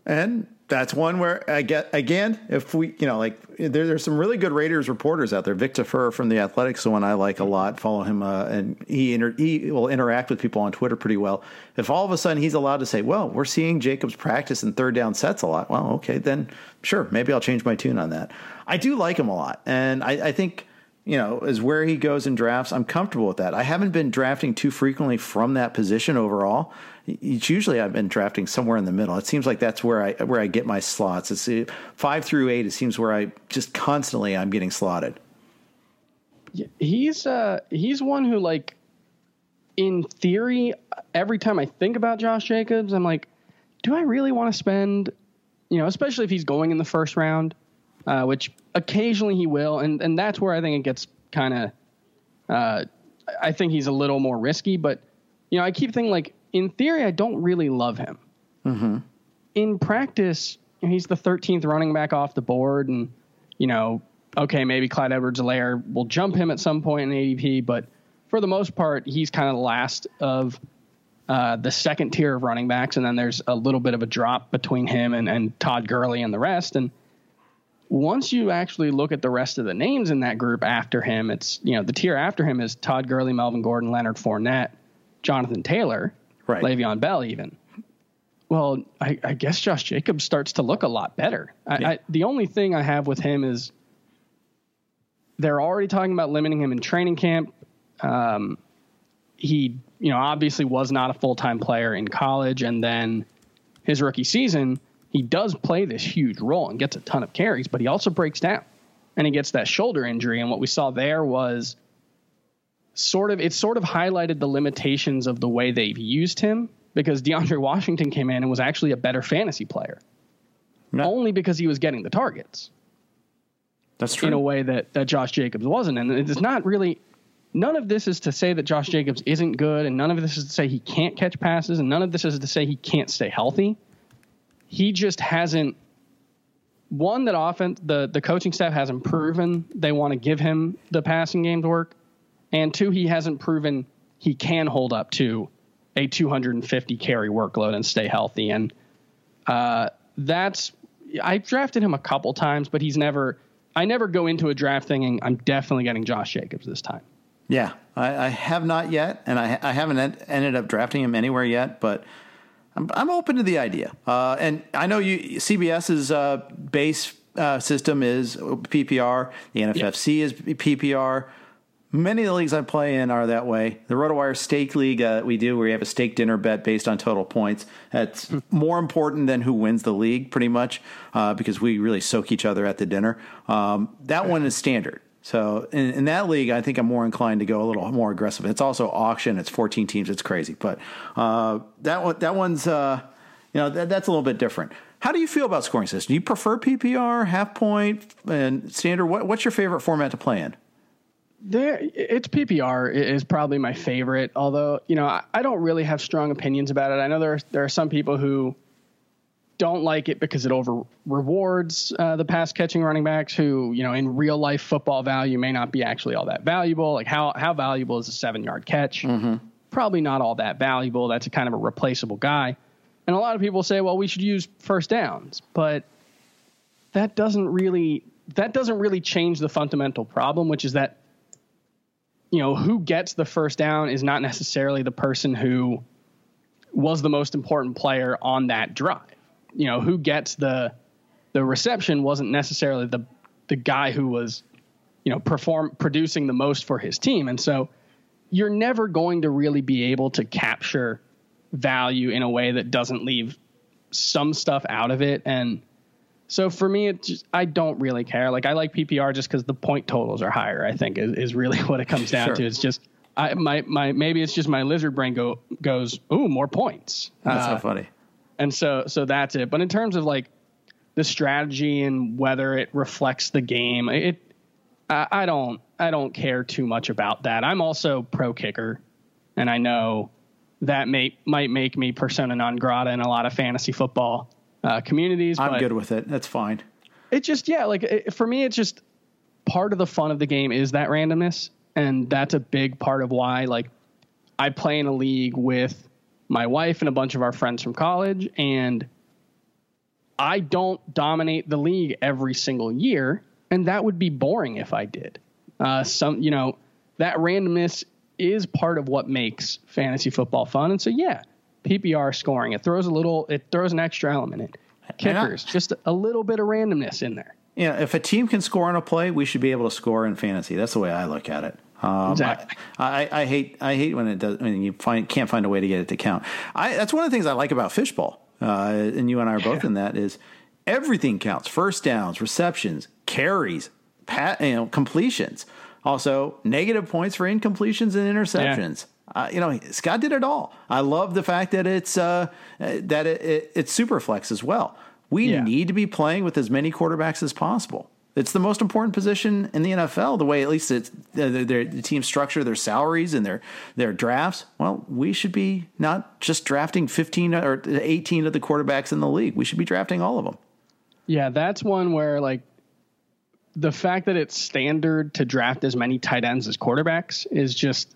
[SPEAKER 1] And that's one where I get again, if we, you know, like there, there's some really good Raiders reporters out there. Vic Tafur from the Athletics, the one I like a lot. Follow him, uh, and he inter- he will interact with people on Twitter pretty well. If all of a sudden he's allowed to say, "Well, we're seeing Jacobs practice in third down sets a lot," well, okay, then sure, maybe I'll change my tune on that. I do like him a lot, and I, I think you know, is where he goes in drafts. I'm comfortable with that. I haven't been drafting too frequently from that position overall. It's usually I've been drafting somewhere in the middle. It seems like that's where I where I get my slots. It's five through eight. It seems where I just constantly I'm getting slotted.
[SPEAKER 2] He's uh he's one who like in theory every time I think about Josh Jacobs I'm like do I really want to spend you know especially if he's going in the first round uh, which occasionally he will, and and that's where I think it gets kind of. Uh, I think he's a little more risky, but you know, I keep thinking like in theory, I don't really love him.
[SPEAKER 1] Mm-hmm.
[SPEAKER 2] In practice, he's the 13th running back off the board, and you know, okay, maybe Clyde Edwards-Helaire will jump him at some point in ADP, but for the most part, he's kind of the last of uh, the second tier of running backs, and then there's a little bit of a drop between him and, and Todd Gurley and the rest. And once you actually look at the rest of the names in that group after him, it's you know the tier after him is Todd Gurley, Melvin Gordon, Leonard Fournette, Jonathan Taylor.
[SPEAKER 1] right.
[SPEAKER 2] Le'Veon Bell even. Well, I, I, guess Josh Jacobs starts to look a lot better. I, yeah. I, the only thing I have with him is they're already talking about limiting him in training camp. Um, he, you know, obviously was not a full time player in college, and then his rookie season, he does play this huge role and gets a ton of carries, but he also breaks down and he gets that shoulder injury. And what we saw there was sort of it sort of highlighted the limitations of the way they've used him because DeAndre Washington came in and was actually a better fantasy player. No. Only because he was getting the targets.
[SPEAKER 1] That's true.
[SPEAKER 2] In a way that, that Josh Jacobs wasn't. And it's not really none of this is to say that Josh Jacobs isn't good, and none of this is to say he can't catch passes, and none of this is to say he can't stay healthy. He just hasn't one that offense the the coaching staff hasn't proven they want to give him the passing game to work, and two he hasn't proven he can hold up to a 250 carry workload and stay healthy. And uh, that's I've drafted him a couple times, but he's never. I never go into a draft thinking I'm definitely getting Josh Jacobs this time.
[SPEAKER 1] Yeah, I, I have not yet, and I, I haven't ended up drafting him anywhere yet, but. I'm, I'm open to the idea, uh, and I know you CBS's uh, base uh, system is PPR. The NFFC is PPR. Many of the leagues I play in are that way. The RotoWire Stake League uh, we do, where you have a steak dinner bet based on total points. That's hmm. more important than who wins the league, pretty much, uh, because we really soak each other at the dinner. Um, that one is standard. So in, in, that league, I think I'm more inclined to go a little more aggressive. It's also auction. It's 14 teams. It's crazy, but uh, that one, that one's uh, you know that, that's a little bit different. How do you feel about scoring system? Do you prefer PPR, half point, and standard? What, what's your favorite format to play in?
[SPEAKER 2] There, it's PPR is probably my favorite. Although you know, I, I don't really have strong opinions about it. I know there are, there are some people who don't like it because it over rewards uh, the pass catching running backs who you know in real life football value may not be actually all that valuable. Like how how valuable is a seven yard catch? Mm-hmm. Probably not all that valuable. That's a kind of a replaceable guy. And a lot of people say, well, we should use first downs, but that doesn't really that doesn't really change the fundamental problem, which is that you know, who gets the first down is not necessarily the person who was the most important player on that drive. You know, who gets the the reception wasn't necessarily the the guy who was, you know, perform producing the most for his team. And so you're never going to really be able to capture value in a way that doesn't leave some stuff out of it and so for me, it just, I don't really care. Like I like PPR just because the point totals are higher. I think is, is really what it comes down sure. to. It's just I my my maybe it's just my lizard brain go goes ooh more points.
[SPEAKER 1] That's uh, so funny.
[SPEAKER 2] And so so that's it. But in terms of like the strategy and whether it reflects the game, it I, I don't I don't care too much about that. I'm also pro kicker, and I know that may might make me persona non grata in a lot of fantasy football uh, communities.
[SPEAKER 1] I'm good with it. That's fine.
[SPEAKER 2] It just yeah, like it, for me, it's just part of the fun of the game is that randomness, and that's a big part of why like I play in a league with my wife and a bunch of our friends from college, and I don't dominate the league every single year, and that would be boring if I did. Uh, some you know that randomness is part of what makes fantasy football fun, and so yeah, PPR scoring. It throws a little, it throws an extra element in. Kickers, just a little bit of randomness in there.
[SPEAKER 1] Yeah, if a team can score on a play, we should be able to score in fantasy. That's the way I look at it.
[SPEAKER 2] Um, exactly.
[SPEAKER 1] I, I, I, hate I hate when it does. I mean, you find can't find a way to get it to count. I, that's one of the things I like about fishbowl, uh, and you and I are both yeah. in that. Is everything counts: first downs, receptions, carries, pat, you know, completions. Also, negative points for incompletions and interceptions. Yeah. Uh, you know, Scott did it all. I love the fact that it's uh, that it, it, it's super flex as well. We yeah. need to be playing with as many quarterbacks as possible. It's the most important position in the NFL. The way at least it's their, their the team structure, their salaries, and their their drafts. Well, we should be not just drafting fifteen or eighteen of the quarterbacks in the league. We should be drafting all of them.
[SPEAKER 2] Yeah, that's one where like the fact that it's standard to draft as many tight ends as quarterbacks is just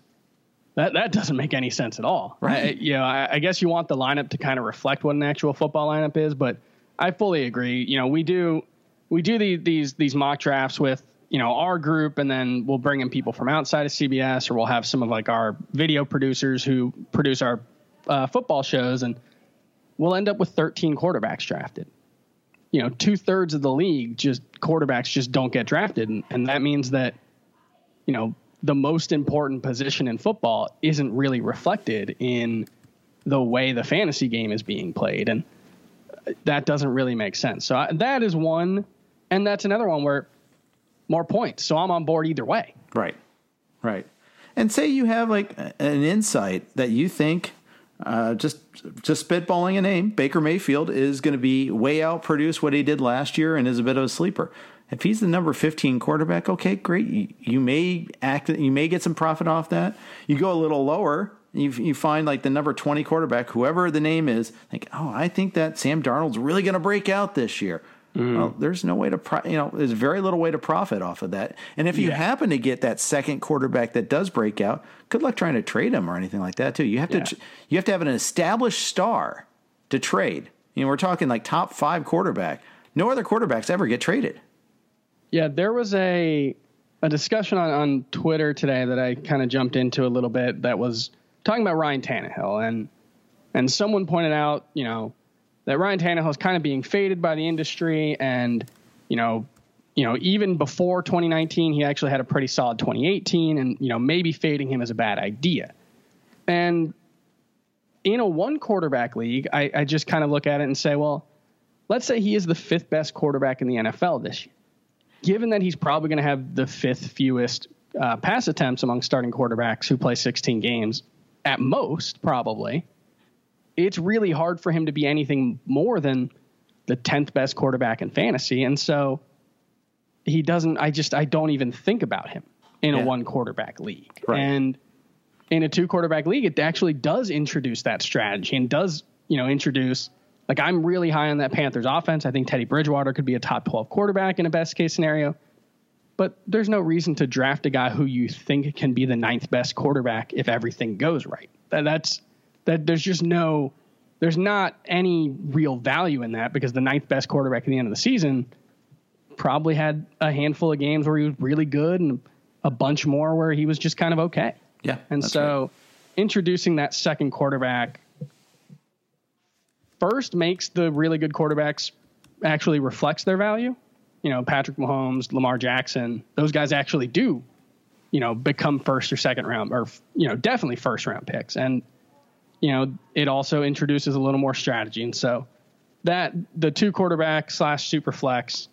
[SPEAKER 2] that that doesn't make any sense at all.
[SPEAKER 1] Right. I,
[SPEAKER 2] you know, I, I, guess you want the lineup to kind of reflect what an actual football lineup is, but I fully agree. You know, we do we do the, these these mock drafts with you know our group, and then we'll bring in people from outside of CBS, or we'll have some of like our video producers who produce our uh, football shows, and we'll end up with 13 quarterbacks drafted. You know, two thirds of the league just quarterbacks just don't get drafted, and, and that means that you know the most important position in football isn't really reflected in the way the fantasy game is being played, and that doesn't really make sense. So I, that is one, and that's another one where more points. So I'm on board either way.
[SPEAKER 1] Right, right. And say you have like an insight that you think, uh, just just spitballing a name, Baker Mayfield is going to be way outproduce what he did last year and is a bit of a sleeper. If he's the number 15 quarterback, okay, great. You, you may act, you may get some profit off that. You go a little lower, you, you find like the number 20 quarterback, whoever the name is, think, oh, I think that Sam Darnold's really going to break out this year. Mm. Well, there's no way to, pro- you know, there's very little way to profit off of that. And if you yeah. happen to get that second quarterback that does break out, good luck trying to trade him or anything like that too. You have yeah. to, you have to have an established star to trade. You know, we're talking like top five quarterback. No other quarterbacks ever get traded.
[SPEAKER 2] Yeah, there was a a discussion on, on Twitter today that I kind of jumped into a little bit that was talking about Ryan Tannehill and and someone pointed out, you know, that Ryan Tannehill is kind of being faded by the industry and you know, you know, even before 2019, he actually had a pretty solid 2018 and you know, maybe fading him is a bad idea. And in a one quarterback league, I, I just kind of look at it and say, well, let's say he is the fifth best quarterback in the NFL this year given that he's probably going to have the fifth fewest uh, pass attempts among starting quarterbacks who play 16 games at most, probably, it's really hard for him to be anything more than the 10th best quarterback in fantasy. And so he doesn't, I just, I don't even think about him in yeah. a one quarterback league. Right. And in a two quarterback league, it actually does introduce that strategy and does, you know, introduce like I'm really high on that Panthers offense. I think Teddy Bridgewater could be a top 12 quarterback in a best case scenario. But there's no reason to draft a guy who you think can be the ninth best quarterback if everything goes right. That, that's that there's just no there's not any real value in that because the ninth best quarterback at the end of the season probably had a handful of games where he was really good and a bunch more where he was just kind of okay.
[SPEAKER 1] Yeah.
[SPEAKER 2] And so right. introducing that second quarterback first makes the really good quarterbacks actually reflects their value. You know, Patrick Mahomes, Lamar Jackson, those guys actually do, you know, become first or second round or, you know, definitely first round picks. And, you know, it also introduces a little more strategy. And so that the two quarterback slash super flex,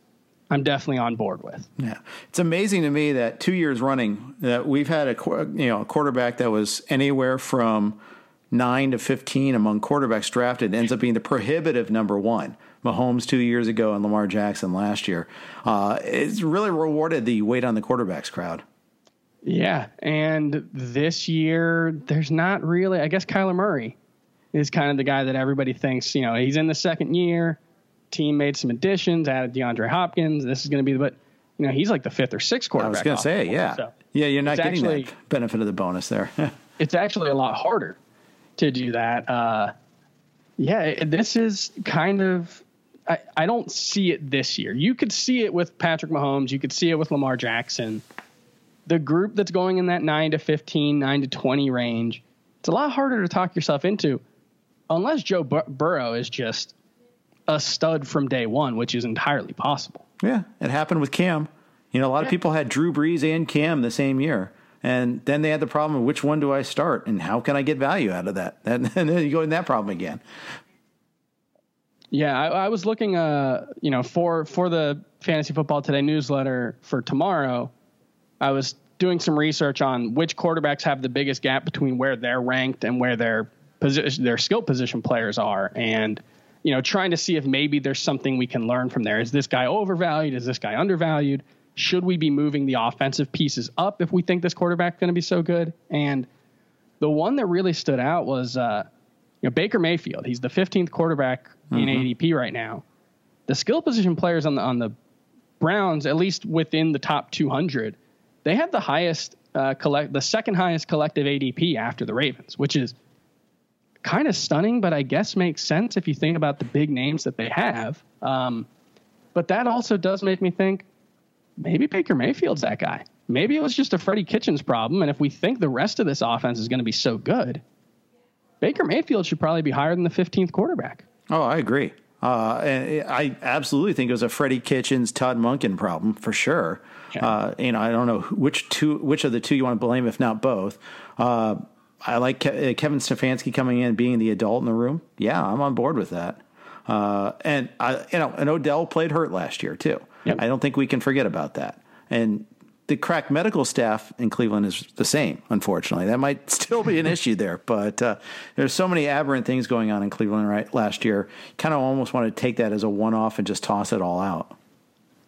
[SPEAKER 2] I'm definitely on board with.
[SPEAKER 1] Yeah, it's amazing to me that two years running that we've had a you know a quarterback that was anywhere from 9 to 15 among quarterbacks drafted ends up being the prohibitive number one. Mahomes two years ago and Lamar Jackson last year. Uh, it's really rewarded the weight on the quarterbacks crowd.
[SPEAKER 2] Yeah, and this year there's not really. I guess Kyler Murray is kind of the guy that everybody thinks. You know, he's in the second year. Team made some additions, added DeAndre Hopkins. This is going to be the but. You know, he's like the fifth or sixth quarterback. I
[SPEAKER 1] was going to say, yeah, so yeah. You're not getting actually, that benefit of the bonus there.
[SPEAKER 2] it's actually a lot harder to do that. Uh, yeah, this is kind of. I, I don't see it this year. You could see it with Patrick Mahomes. You could see it with Lamar Jackson. The group that's going in that 9 to 15, 9 to 20 range, it's a lot harder to talk yourself into unless Joe Bur- Burrow is just a stud from day one, which is entirely possible.
[SPEAKER 1] Yeah, it happened with Cam. You know, a lot yeah. of people had Drew Brees and Cam the same year. And then they had the problem of which one do I start and how can I get value out of that? And, then you go in that problem again.
[SPEAKER 2] Yeah, I, I, was looking, uh, you know, for for the Fantasy Football Today newsletter for tomorrow. I was doing some research on which quarterbacks have the biggest gap between where they're ranked and where their position, their skill position players are, and you know, trying to see if maybe there's something we can learn from there. Is this guy overvalued? Is this guy undervalued? should we be moving the offensive pieces up if we think this quarterback's going to be so good? And the one that really stood out was uh, you know Baker Mayfield. He's the 15th quarterback mm-hmm. in ADP right now. The skill position players on the on the Browns, at least within the top 200, they have the highest uh, collect the second highest collective ADP after the Ravens, which is kind of stunning, but I guess makes sense if you think about the big names that they have. Um, but that also does make me think maybe Baker Mayfield's that guy. Maybe it was just a Freddie Kitchens problem. And if we think the rest of this offense is going to be so good, Baker Mayfield should probably be higher than the 15th quarterback.
[SPEAKER 1] Oh, I agree. Uh, and I absolutely think it was a Freddie Kitchens, Todd Monken problem for sure. Uh, you know, I don't know which two, which of the two you want to blame, if not both. Uh, I like Ke- uh, Kevin Stefanski coming in, being the adult in the room. Yeah, I'm on board with that. Uh, and I, you know, and Odell played hurt last year too. Yep. I don't think we can forget about that. And the crack medical staff in Cleveland is the same. Unfortunately, that might still be an issue there. But uh, there's so many aberrant things going on in Cleveland right last year. Kind of almost want to take that as a one-off and just toss it all out.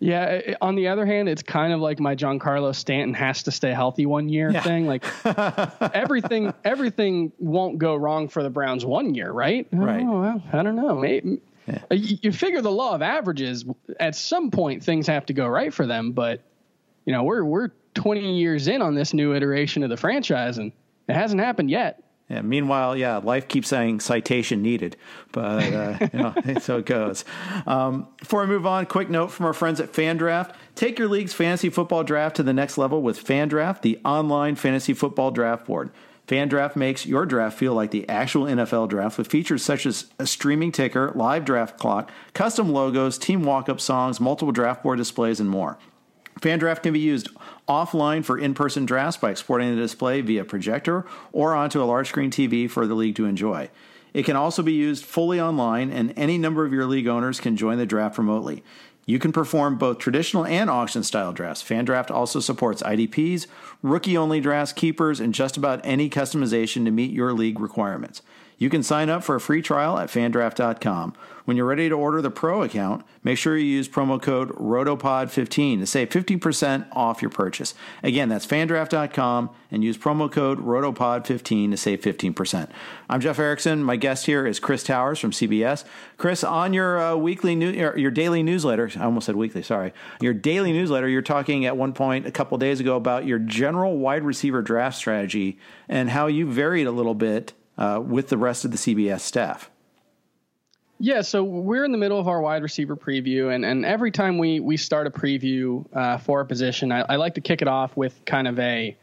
[SPEAKER 2] Yeah. On the other hand, it's kind of like my Giancarlo Stanton has to stay healthy one year yeah. thing. Like everything, everything won't go wrong for the Browns one year, right?
[SPEAKER 1] Oh, right.
[SPEAKER 2] Oh, well, I don't know. Maybe, yeah. Uh, you figure the law of averages. At some point, things have to go right for them. But you know, we're we're 20 years in on this new iteration of the franchise, and it hasn't happened yet.
[SPEAKER 1] Yeah, meanwhile, yeah, life keeps saying citation needed, but uh, you know, so it goes. Um, before we move on, quick note from our friends at FanDraft: Take your league's fantasy football draft to the next level with FanDraft, the online fantasy football draft board. FanDraft makes your draft feel like the actual NFL draft with features such as a streaming ticker, live draft clock, custom logos, team walk-up songs, multiple draft board displays, and more. FanDraft can be used offline for in person drafts by exporting the display via projector or onto a large screen TV for the league to enjoy. It can also be used fully online, and any number of your league owners can join the draft remotely. You can perform both traditional and auction style drafts. FanDraft also supports IDPs, rookie only drafts, keepers, and just about any customization to meet your league requirements. You can sign up for a free trial at fandraft.com. When you're ready to order the pro account, make sure you use promo code ROTOPOD15 to save 15% off your purchase. Again, that's fandraft.com and use promo code ROTOPOD15 to save 15%. I'm Jeff Erickson. My guest here is Chris Towers from CBS. Chris, on your uh, weekly new, your daily newsletter, I almost said weekly, sorry. Your daily newsletter, you're talking at one point a couple days ago about your general wide receiver draft strategy and how you varied a little bit uh, with the rest of the CBS staff?
[SPEAKER 2] Yeah, so we're in the middle of our wide receiver preview, and, and every time we we start a preview uh, for a position, I, I, like to kick it off with kind of a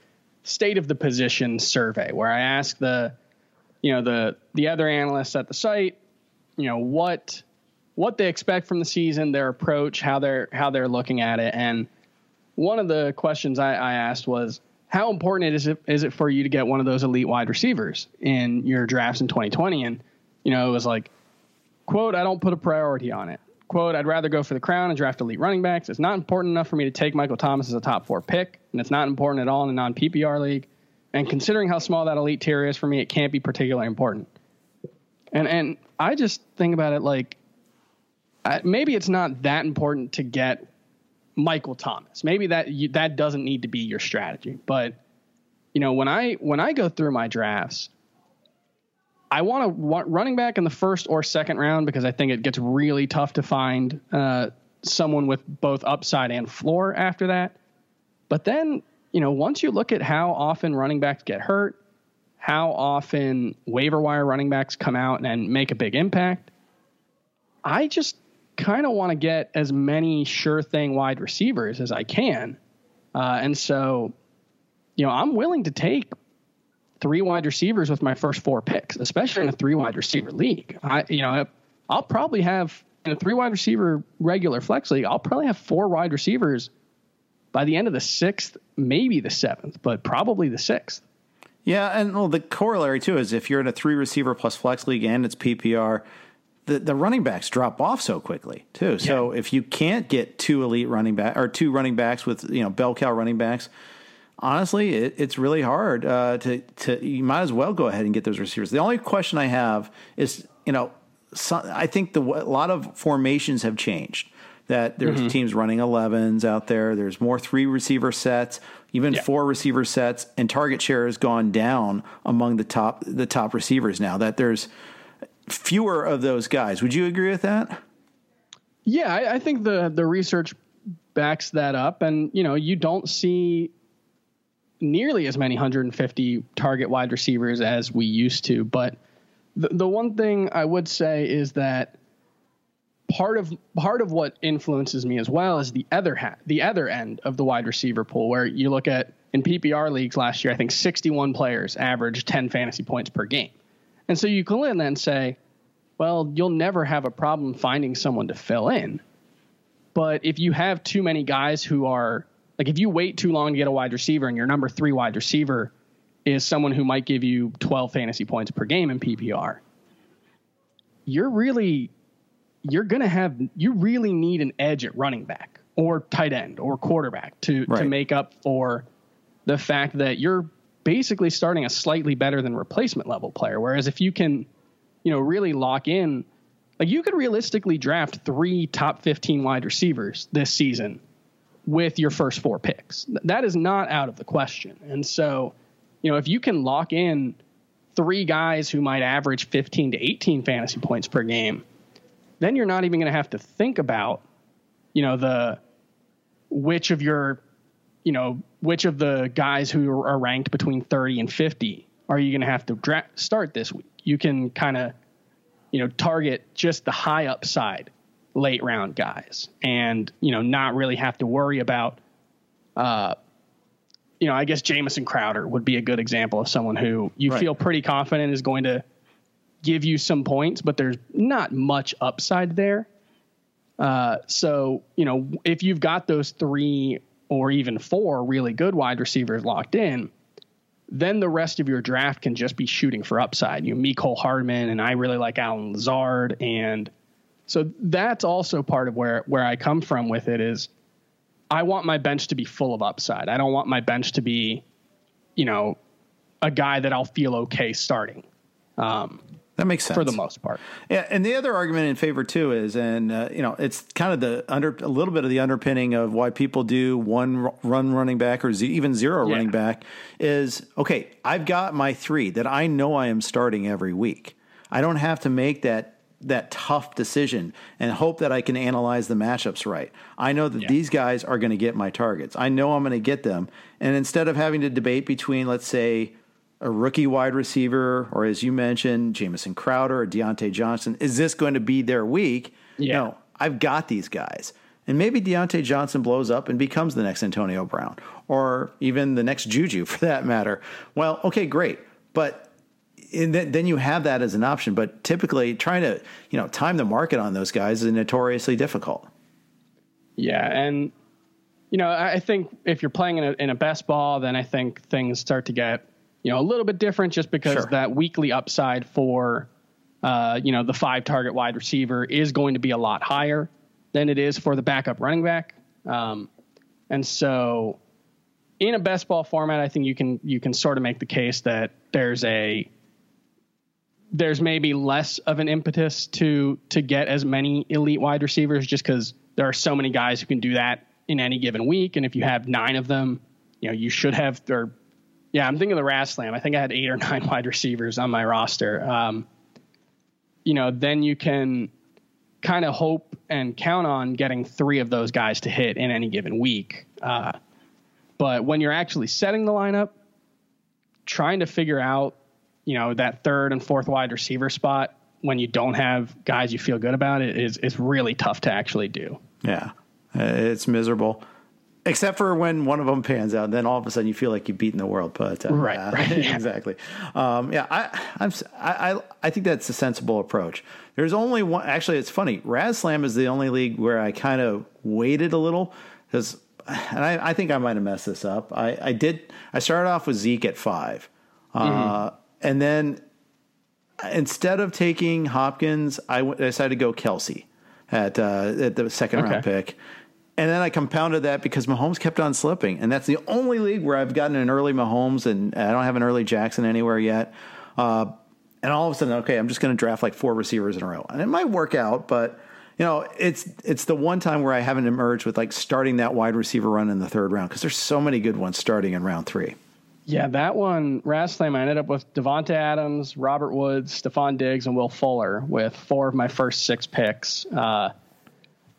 [SPEAKER 2] state of the position survey, where I ask the you know the the other analysts at the site, you know what what they expect from the season, their approach, how they're how they're looking at it, and one of the questions I, I asked was, how important is it is it for you to get one of those elite wide receivers in your drafts in 2020? And you know, it was like, quote, I don't put a priority on it. Quote, I'd rather go for the crown and draft elite running backs. It's not important enough for me to take Michael Thomas as a top four pick, and it's not important at all in a non PPR league. And considering how small that elite tier is for me, it can't be particularly important. And and I just think about it like I, maybe it's not that important to get Michael Thomas. Maybe that you, that doesn't need to be your strategy. But you know, when I when I go through my drafts, I want to want running back in the first or second round because I think it gets really tough to find uh, someone with both upside and floor after that. But then, you know, once you look at how often running backs get hurt, how often waiver wire running backs come out and make a big impact, I just kind of want to get as many sure thing wide receivers as I can. Uh, and so, you know, I'm willing to take three wide receivers with my first four picks, especially in a three wide receiver league. I, you know, I'll probably have in a three wide receiver regular flex league, I'll probably have four wide receivers by the end of the sixth, maybe the seventh, but probably the sixth.
[SPEAKER 1] Yeah, and well, the corollary too is if you're in a three receiver plus flex league and it's PPR, the, the running backs drop off so quickly too. Yeah. So if you can't get two elite running back or two running backs with you know bell cow running backs, honestly, it, it's really hard uh, to to. You might as well go ahead and get those receivers. The only question I have is you know so, I think the a lot of formations have changed. That there's mm-hmm. teams running 11s out there. There's more three receiver sets, even yeah. four receiver sets, and target share has gone down among the top the top receivers now. That there's fewer of those guys. Would you agree with that?
[SPEAKER 2] Yeah, I, I think the the research backs that up, and you know, you don't see nearly as many 150 target wide receivers as we used to. But the, the one thing I would say is that part of part of what influences me as well is the other hat, the other end of the wide receiver pool, where you look at in PPR leagues last year, I think 61 players averaged 10 fantasy points per game. And so you can then say, well, you'll never have a problem finding someone to fill in. But if you have too many guys who are like, if you wait too long to get a wide receiver and your number three wide receiver is someone who might give you 12 fantasy points per game in PPR, you're really, you're going to have, you really need an edge at running back or tight end or quarterback to, right. to make up for the fact that you're basically starting a slightly better than replacement level player. Whereas if you can, you know, really lock in, like you could realistically draft three top 15 wide receivers this season with your first four picks. That is not out of the question. And so, you know, if you can lock in three guys who might average 15 to 18 fantasy points per game, then you're not even going to have to think about, you know, the which of your, you know, which of the guys who are ranked between 30 and 50 are you going to have to dra- start this week? You can kind of, you know, target just the high upside late round guys and, you know, not really have to worry about, uh, you know, I guess Jamison Crowder would be a good example of someone who you right. feel pretty confident is going to give you some points, but there's not much upside there. Uh, so, you know, if you've got those three or even four really good wide receivers locked in, then the rest of your draft can just be shooting for upside. You know, Mecole Hardman, and I really like Allen Lazard, and so that's also part of where where I come from with it is I want my bench to be full of upside. I don't want my bench to be, you know, a guy that I'll feel okay starting. Um,
[SPEAKER 1] that makes sense
[SPEAKER 2] for the most part.
[SPEAKER 1] Yeah, and the other argument in favor too is, and uh, you know, it's kind of the under a little bit of the underpinning of why people do one run running back or z- even zero yeah. running back is okay. I've got my three that I know I am starting every week. I don't have to make that that tough decision and hope that I can analyze the matchups right. I know that yeah. these guys are going to get my targets. I know I'm going to get them. And instead of having to debate between, let's say, a rookie wide receiver, or as you mentioned, Jamison Crowder or Diontae Johnson, is this going to be their week? Yeah. No, I've got these guys. And maybe Diontae Johnson blows up and becomes the next Antonio Brown, or even the next Juju for that matter. Well, okay, great. But then you have that as an option. But typically, trying to you know time the market on those guys is notoriously difficult.
[SPEAKER 2] Yeah, and you know I think if you're playing in a, in a best ball, then I think things start to get you know a little bit different, just because sure. that weekly upside for uh, you know the five target wide receiver is going to be a lot higher than it is for the backup running back. Um, and so in a best ball format, I think you can you can sort of make the case that there's a there's maybe less of an impetus to to get as many elite wide receivers just because there are so many guys who can do that in any given week. And if you have nine of them, you know, you should have or yeah, I'm thinking of the Raz Slam. I think I had eight or nine wide receivers on my roster. Um, you know, then you can kind of hope and count on getting three of those guys to hit in any given week. Uh, but when you're actually setting the lineup, trying to figure out you know that third and fourth wide receiver spot when you don't have guys you feel good about it is is really tough to actually do.
[SPEAKER 1] Yeah, uh, it's miserable. Except for when one of them pans out, then all of a sudden you feel like you've beaten the world. But
[SPEAKER 2] uh, right, uh, right
[SPEAKER 1] yeah. exactly. Um, yeah, I, I'm, I, I think that's a sensible approach. There's only one. Actually, it's funny. Raz Slam is the only league where I kind of waited a little because, and I, I, think I might have messed this up. I, I did. I started off with Zeke at five. Uh, mm-hmm. And then instead of taking Hopkins, I decided to go Kelsey at uh, at the second okay. round pick. And then I compounded that because Mahomes kept on slipping, and that's the only league where I've gotten an early Mahomes, and I don't have an early Jackson anywhere yet. Uh, and all of a sudden, okay, I'm just going to draft like four receivers in a row, and it might work out, but you know, it's it's the one time where I haven't emerged with like starting that wide receiver run in the third round because there's so many good ones starting in round three.
[SPEAKER 2] Yeah, that one, Raz Slam, I ended up with Davante Adams, Robert Woods, Stefon Diggs, and Will Fuller with four of my first six picks. Uh,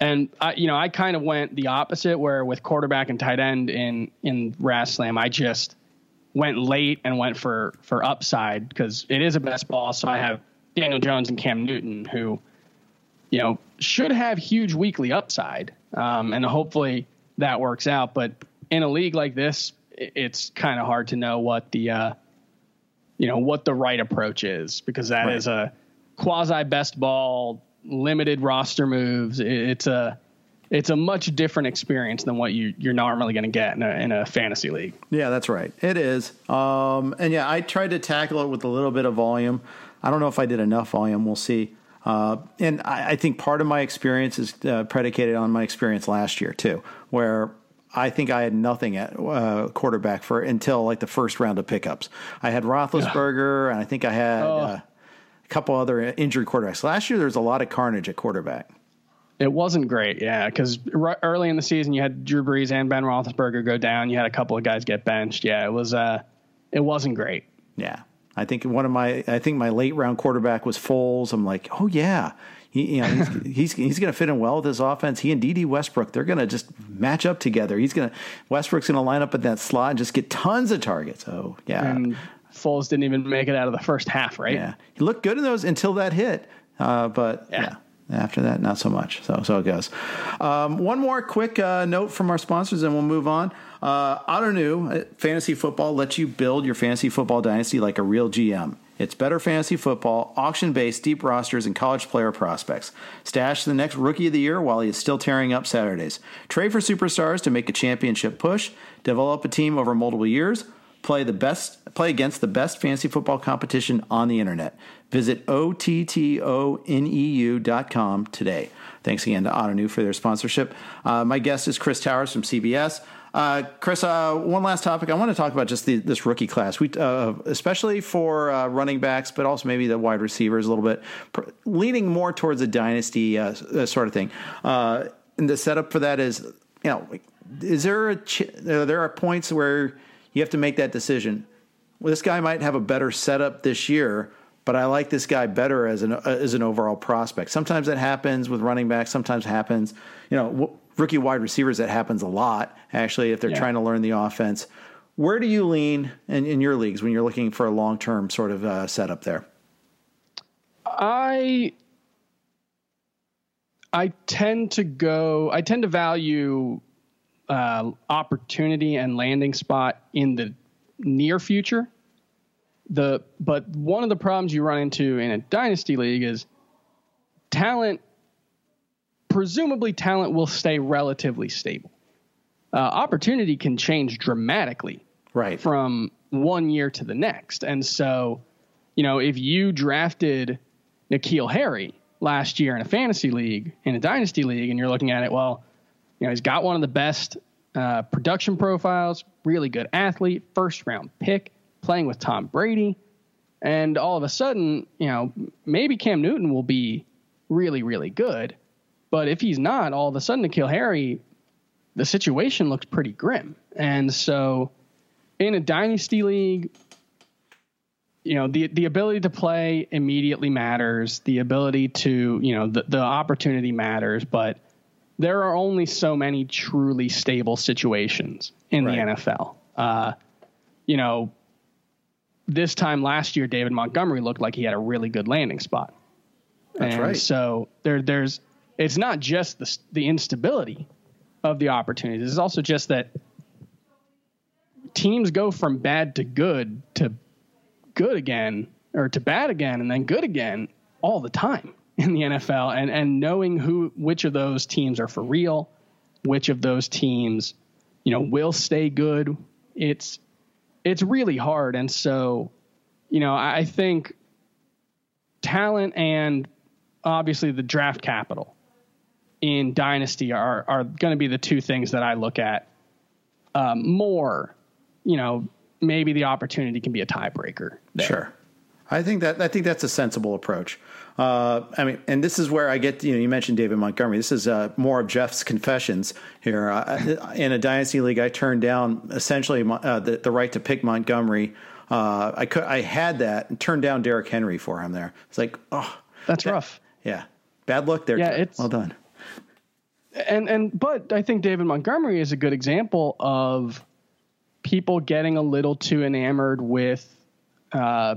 [SPEAKER 2] and I, you know, I kind of went the opposite, where with quarterback and tight end in in Raz Slam, I just went late and went for for upside because it is a best ball. So I have Daniel Jones and Cam Newton, who, you know, should have huge weekly upside, um, and hopefully that works out. But in a league like this, it's kind of hard to know what the uh, you know, what the right approach is because that
[SPEAKER 1] Right.
[SPEAKER 2] is a quasi best ball, limited roster moves. It's a it's a much different experience than what you you're normally going to get in a, in a fantasy league.
[SPEAKER 1] Yeah, that's right. It is. Um, and yeah, I tried to tackle it with a little bit of volume. I don't know if I did enough volume. We'll see. Uh, and I, I think part of my experience is uh, predicated on my experience last year too, where I think I had nothing at uh, quarterback for until like the first round of pickups. I had Roethlisberger, and I think I had
[SPEAKER 2] Oh.
[SPEAKER 1] Couple other injured quarterbacks. Last year, there was a lot of carnage at quarterback.
[SPEAKER 2] It wasn't great, yeah, because r- early in the season you had Drew Brees and Ben Roethlisberger go down. You had a couple of guys get benched. Yeah, it was uh, it wasn't great.
[SPEAKER 1] Yeah. I think one of my I think my late round quarterback was Foles. I'm like, oh yeah, he you know he's he's, he's going to fit in well with his offense. He and Dede Westbrook, they're going to just match up together. He's going to Westbrook's going to line up at that slot and just get tons of targets. Oh yeah,
[SPEAKER 2] And Foles didn't even make it out of the first half, right?
[SPEAKER 1] yeah. He looked good in those until that hit, uh, but yeah.
[SPEAKER 2] Yeah.
[SPEAKER 1] After that, not so much. So, so it goes. Um, one more quick uh, note from our sponsors, and we'll move on. Uh, Ottoneu uh, Fantasy Football lets you build your fantasy football dynasty like a real GM. It's better fantasy football, auction based, deep rosters, and college player prospects. Stash the next rookie of the year while he is still tearing up Saturdays. Trade for superstars to make a championship push. Develop a team over multiple years. Play the best. Play against the best fantasy football competition on the internet. Visit ottoneu.com today. Thanks again to Ottoneu for their sponsorship. Uh, my guest is Chris Towers from CBS. Uh, Chris, uh, one last topic. I want to talk about just the, this rookie class, we, uh, especially for uh, running backs, but also maybe the wide receivers a little bit, pr- leaning more towards a dynasty uh, uh, sort of thing. And the setup for that is, you know, is there a ch- uh, there are points where you have to make that decision. Well, this guy might have a better setup this year, but I like this guy better as an uh, as an overall prospect. Sometimes that happens with running backs. Sometimes happens, you know, w- rookie wide receivers. That happens a lot actually if they're
[SPEAKER 2] Yeah.
[SPEAKER 1] trying to learn the offense. Where do you lean in, in your leagues when you're looking for a long term sort of uh, setup there?
[SPEAKER 2] I I tend to go. I tend to value uh, opportunity and landing spot in the near future. The but one of the problems you run into in a dynasty league is talent. Presumably, talent will stay relatively stable. Uh, opportunity can change dramatically
[SPEAKER 1] Right.
[SPEAKER 2] from one year to the next. And so, you know, if you drafted N'Keal Harry last year in a fantasy league, in a dynasty league, and you're looking at it, well, you know, he's got one of the best uh, production profiles, really good athlete, first round pick, playing with Tom Brady. And all of a sudden, you know, maybe Cam Newton will be really, really good. But if he's not, all of a sudden, N'Keal Harry, the situation looks pretty grim. And so, in a dynasty league, you know, the the ability to play immediately matters. The ability to, you know, the, the opportunity matters, but there are only so many truly stable situations in
[SPEAKER 1] Right.
[SPEAKER 2] the NFL. Uh, you know, this time last year, David Montgomery looked like he had a really good landing spot.
[SPEAKER 1] That's
[SPEAKER 2] and
[SPEAKER 1] right.
[SPEAKER 2] So there, there's it's not just the the instability of the opportunities. It's also just that teams go from bad to good to good again or to bad again and then good again all the time in the NFL and and knowing who which of those teams are for real, which of those teams, you know, will stay good, it's it's really hard and so you know, I think talent and obviously the draft capital in dynasty are are going to be the two things that I look at um, more. You know, maybe the opportunity can be a tiebreaker. there.
[SPEAKER 1] Sure. I think that I think that's a sensible approach. Uh, I mean, and this is where I get you know you mentioned David Montgomery. This is uh, more of Jeff's confessions here. Uh, in a dynasty league, I turned down essentially uh, the, the right to pick Montgomery. Uh, I could I had that and turned down Derrick Henry for him. There, it's like oh
[SPEAKER 2] That's rough.
[SPEAKER 1] yeah, bad luck there.
[SPEAKER 2] Yeah,
[SPEAKER 1] Jeff.
[SPEAKER 2] it's-
[SPEAKER 1] well done.
[SPEAKER 2] And and but I think David Montgomery is a good example of people getting a little too enamored with uh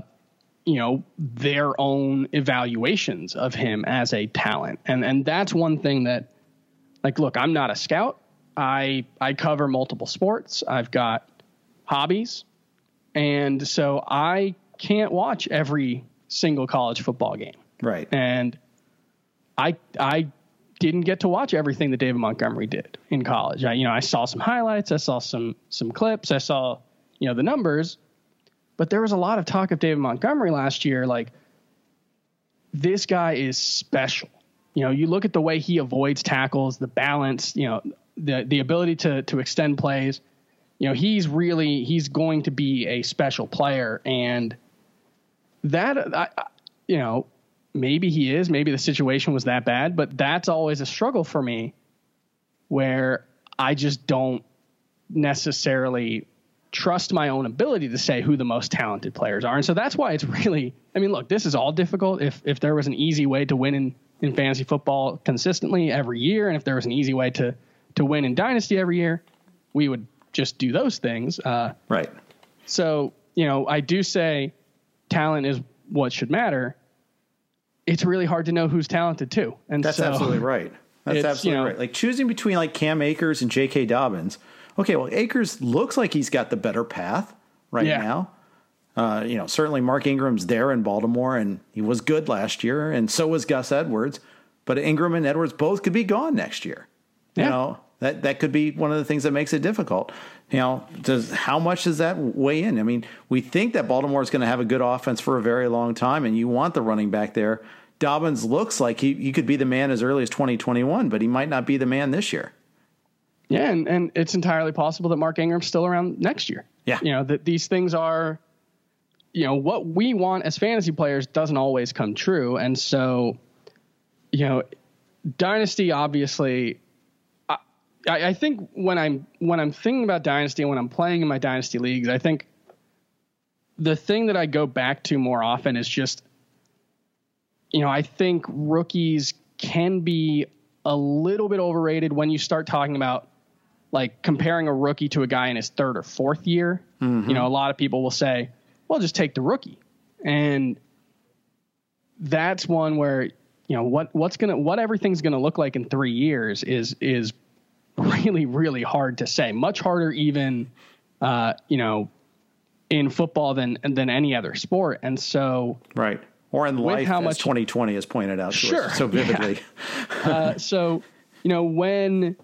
[SPEAKER 2] you know their own evaluations of him as a talent. And and that's one thing that like look, I'm not a scout. I I cover multiple sports. I've got hobbies. And so I can't watch every single college football game.
[SPEAKER 1] Right.
[SPEAKER 2] And I I didn't get to watch everything that David Montgomery did in college. I you know, I saw some highlights, I saw some some clips, I saw, you know, the numbers, but there was a lot of talk of David Montgomery last year like this guy is special. You know, you look at the way he avoids tackles, the balance, you know, the the ability to to extend plays. You know, he's really he's going to be a special player, and that I, you know maybe he is, maybe the situation was that bad, but that's always a struggle for me, where I just don't necessarily trust my own ability to say who the most talented players are. And so that's why it's really I mean, look, this is all difficult. If if there was an easy way to win in, in fantasy football consistently every year, and if there was an easy way to to win in dynasty every year, we would just do those things. Uh,
[SPEAKER 1] right.
[SPEAKER 2] So, you know, I do say talent is what should matter. It's really hard to know who's talented too. And
[SPEAKER 1] that's
[SPEAKER 2] so,
[SPEAKER 1] absolutely right. That's absolutely you know, right. Like choosing between like Cam Akers and J.K. Dobbins. Okay, well, Akers looks like he's got the better path right yeah. now. Uh, you know, certainly Mark Ingram's there in Baltimore, and he was good last year, and so was Gus Edwards. But Ingram and Edwards both could be gone next year. Yeah. You know, that that could be one of the things that makes it difficult. You know, does how much does that weigh in? I mean, we think that Baltimore is going to have a good offense for a very long time, and you want the running back there. Dobbins looks like he, he could be the man as early as 2021, but he might not be the man this year.
[SPEAKER 2] Yeah, and, and it's entirely possible that Mark Ingram's still around next year.
[SPEAKER 1] Yeah.
[SPEAKER 2] You know, that these things are, you know, what we want as fantasy players doesn't always come true. And so, you know, Dynasty obviously I, I think when I'm when I'm thinking about dynasty and when I'm playing in my dynasty leagues, I think the thing that I go back to more often is just, you know, I think rookies can be a little bit overrated when you start talking about like comparing a rookie to a guy in his third or fourth year. Mm-hmm. You know, a lot of people will say, well, just take the rookie. And that's one where, you know, what, what's going to, what everything's going to look like in three years is, is really, really hard to say. Much harder, even, uh, you know, in football than than any other sport. And so,
[SPEAKER 1] right, or in life, how much 2020 has pointed out
[SPEAKER 2] sure,
[SPEAKER 1] so vividly.
[SPEAKER 2] Yeah. uh, so, you know, when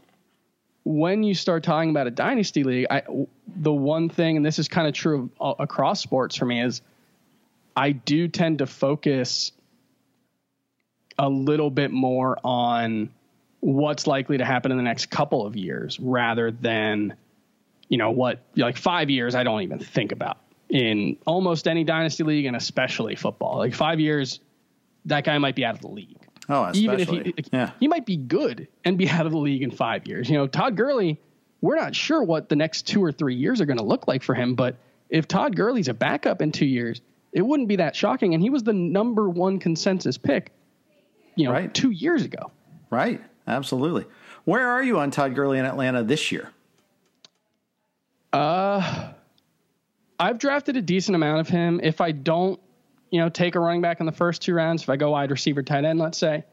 [SPEAKER 2] when you start talking about a dynasty league, I, the one thing, and this is kind of true across sports for me, is I do tend to focus a little bit more on what's likely to happen in the next couple of years rather than you know what like 5 years I don't even think about in almost any dynasty league and especially football. Like 5 years that guy might be out of the league.
[SPEAKER 1] Oh, especially. even if
[SPEAKER 2] he yeah. he might be good and be out of the league in 5 years. You know, Todd Gurley, we're not sure what the next 2 or 3 years are going to look like for him, but if Todd Gurley's a backup in 2 years, it wouldn't be that shocking and he was the number 1 consensus pick you know, right. 2 years ago.
[SPEAKER 1] Right. Absolutely. Where are you on Todd Gurley in Atlanta this year?
[SPEAKER 2] Uh, I've drafted a decent amount of him. If I don't, you know, take a running back in the first two rounds, if I go wide receiver, tight end, let's say,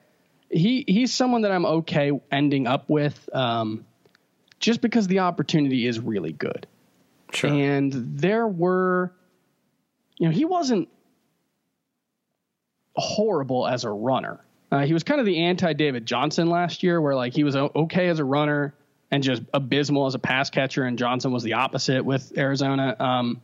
[SPEAKER 2] he he's someone that I'm okay ending up with, um, just because the opportunity is really good.
[SPEAKER 1] Sure.
[SPEAKER 2] And there were, you know, he wasn't horrible as a runner. Uh, he was kind of the anti David Johnson last year, where like he was okay as a runner and just abysmal as a pass catcher, and Johnson was the opposite with Arizona. Um,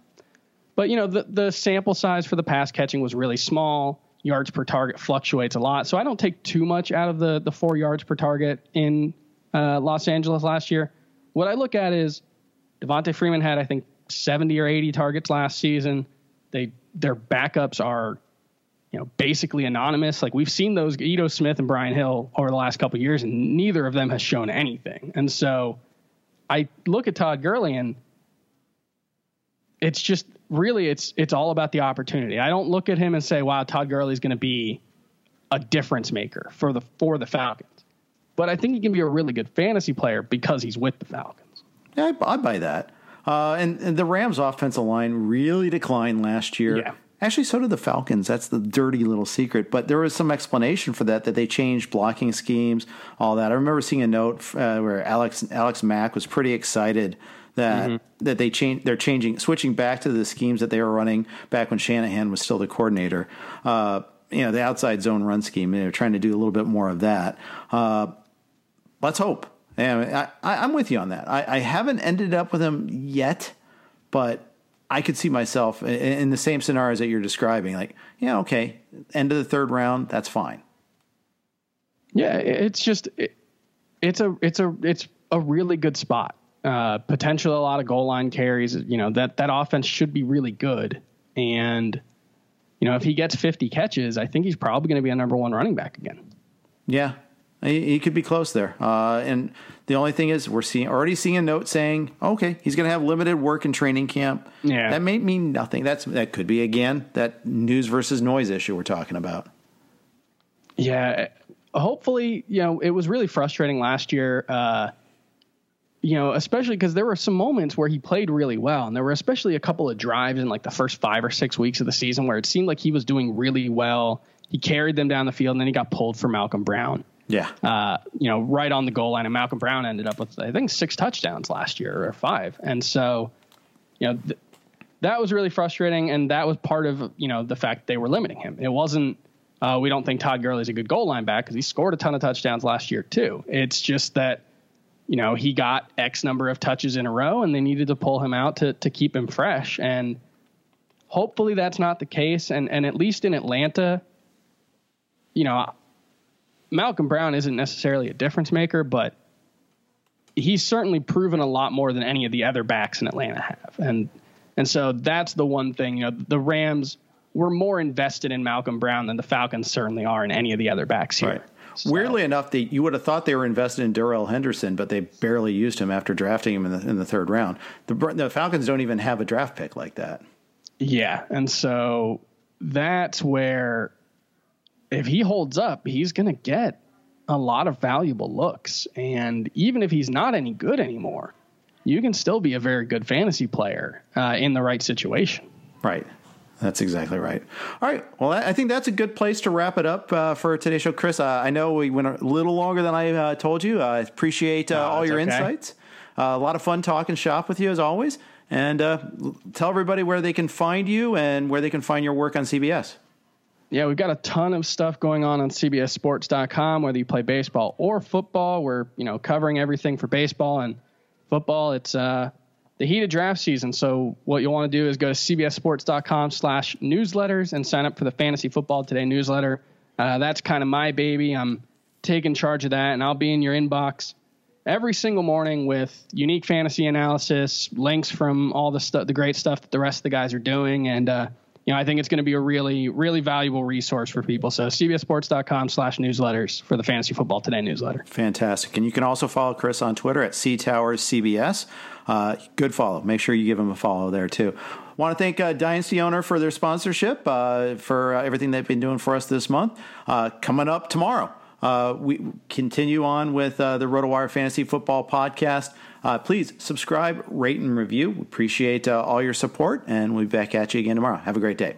[SPEAKER 2] but you know the the sample size for the pass catching was really small. Yards per target fluctuates a lot, so I don't take too much out of the the four yards per target in uh, Los Angeles last year. What I look at is Devonta Freeman had I think 70 or 80 targets last season. They their backups are you know, basically anonymous. Like we've seen those Ito Smith and Brian Hill over the last couple years, and neither of them has shown anything. And so I look at Todd Gurley and it's just really it's it's all about the opportunity. I don't look at him and say, "Wow, Todd Gurley is going to be a difference maker for the for the Falcons." But I think he can be a really good fantasy player because he's with the Falcons.
[SPEAKER 1] Yeah, I, I buy that. Uh, and, and, the Rams' offensive line really declined last year.
[SPEAKER 2] Yeah.
[SPEAKER 1] Actually, so did the Falcons. That's the dirty little secret. But there was some explanation for that, that they changed blocking schemes, all that. I remember seeing a note uh, where Alex Alex Mack was pretty excited that mm-hmm. that they change they're changing switching back to the schemes that they were running back when Shanahan was still the coordinator. Uh, you know, the outside zone run scheme. They're trying to do a little bit more of that. Uh, let's hope. And I, am with you on that. I, I, haven't ended up with them yet, but I could see myself in, in the same scenarios that you're describing. Like, yeah, okay, end of the third round, that's fine.
[SPEAKER 2] Yeah, it's just it, it's a it's a it's a really good spot. Uh, potential a lot of goal line carries. You know that that offense should be really good, and you know if he gets 50 catches, I think he's probably going to be a number one running back again.
[SPEAKER 1] Yeah, he, he could be close there. Uh, and the only thing is, we're seeing already seeing a note saying, okay, he's going to have limited work in training camp.
[SPEAKER 2] Yeah,
[SPEAKER 1] that may mean nothing. That's that could be again that news versus noise issue we're talking about.
[SPEAKER 2] Yeah, hopefully, you know, it was really frustrating last year. Uh, you know, especially because there were some moments where he played really well, and there were especially a couple of drives in like the first five or six weeks of the season where it seemed like he was doing really well. He carried them down the field, and then he got pulled for Malcolm Brown.
[SPEAKER 1] Yeah.
[SPEAKER 2] Uh, you know, right on the goal line. And Malcolm Brown ended up with, I think, six touchdowns last year or five. And so, you know, th- that was really frustrating. And that was part of, you know, the fact they were limiting him. It wasn't, uh, we don't think Todd Gurley's a good goal line back because he scored a ton of touchdowns last year, too. It's just that, you know, he got X number of touches in a row and they needed to pull him out to, to keep him fresh. And hopefully that's not the case. And, and at least in Atlanta, you know, Malcolm Brown isn't necessarily a difference maker, but he's certainly proven a lot more than any of the other backs in Atlanta have. And and so that's the one thing, you know, the Rams were more invested in Malcolm Brown than the Falcons certainly are in any of the other backs here. Right.
[SPEAKER 1] So. Weirdly enough, they, you would have thought they were invested in Darrell Henderson, but they barely used him after drafting him in the, in the third round. The, the Falcons don't even have a draft pick like that.
[SPEAKER 2] Yeah, and so that's where if he holds up, he's going to get a lot of valuable looks. And even if he's not any good anymore, you can still be a very good fantasy player uh, in the right situation.
[SPEAKER 1] Right. That's exactly right. All right. Well, I think that's a good place to wrap it up uh, for today's show. Chris, uh, I know we went a little longer than I uh, told you. I appreciate uh, all your okay. insights. Uh, a lot of fun talking shop with you as always. And tell everybody where they can find you and where they can find your work on CBS
[SPEAKER 2] yeah, we've got a ton of stuff going on on CBSSports.com. Whether you play baseball or football, we're you know covering everything for baseball and football. It's uh, the heat of draft season, so what you'll want to do is go to CBSSports.com/newsletters and sign up for the Fantasy Football Today newsletter. Uh, that's kind of my baby. I'm taking charge of that, and I'll be in your inbox every single morning with unique fantasy analysis, links from all the stuff, the great stuff that the rest of the guys are doing, and uh, you know, I think it's going to be a really, really valuable resource for people. So CBSSports.com slash newsletters for the Fantasy Football Today newsletter.
[SPEAKER 1] Fantastic. And you can also follow Chris on Twitter at CTowersCBS. Uh, good follow. Make sure you give him a follow there too. Want to thank uh, Dynasty Owner for their sponsorship, uh, for uh, everything they've been doing for us this month. Uh, coming up tomorrow, uh, we continue on with the RotoWire Fantasy Football Podcast. Uh, please subscribe, rate, and review. We appreciate uh, all your support, and we'll be back at you again tomorrow. Have a great day.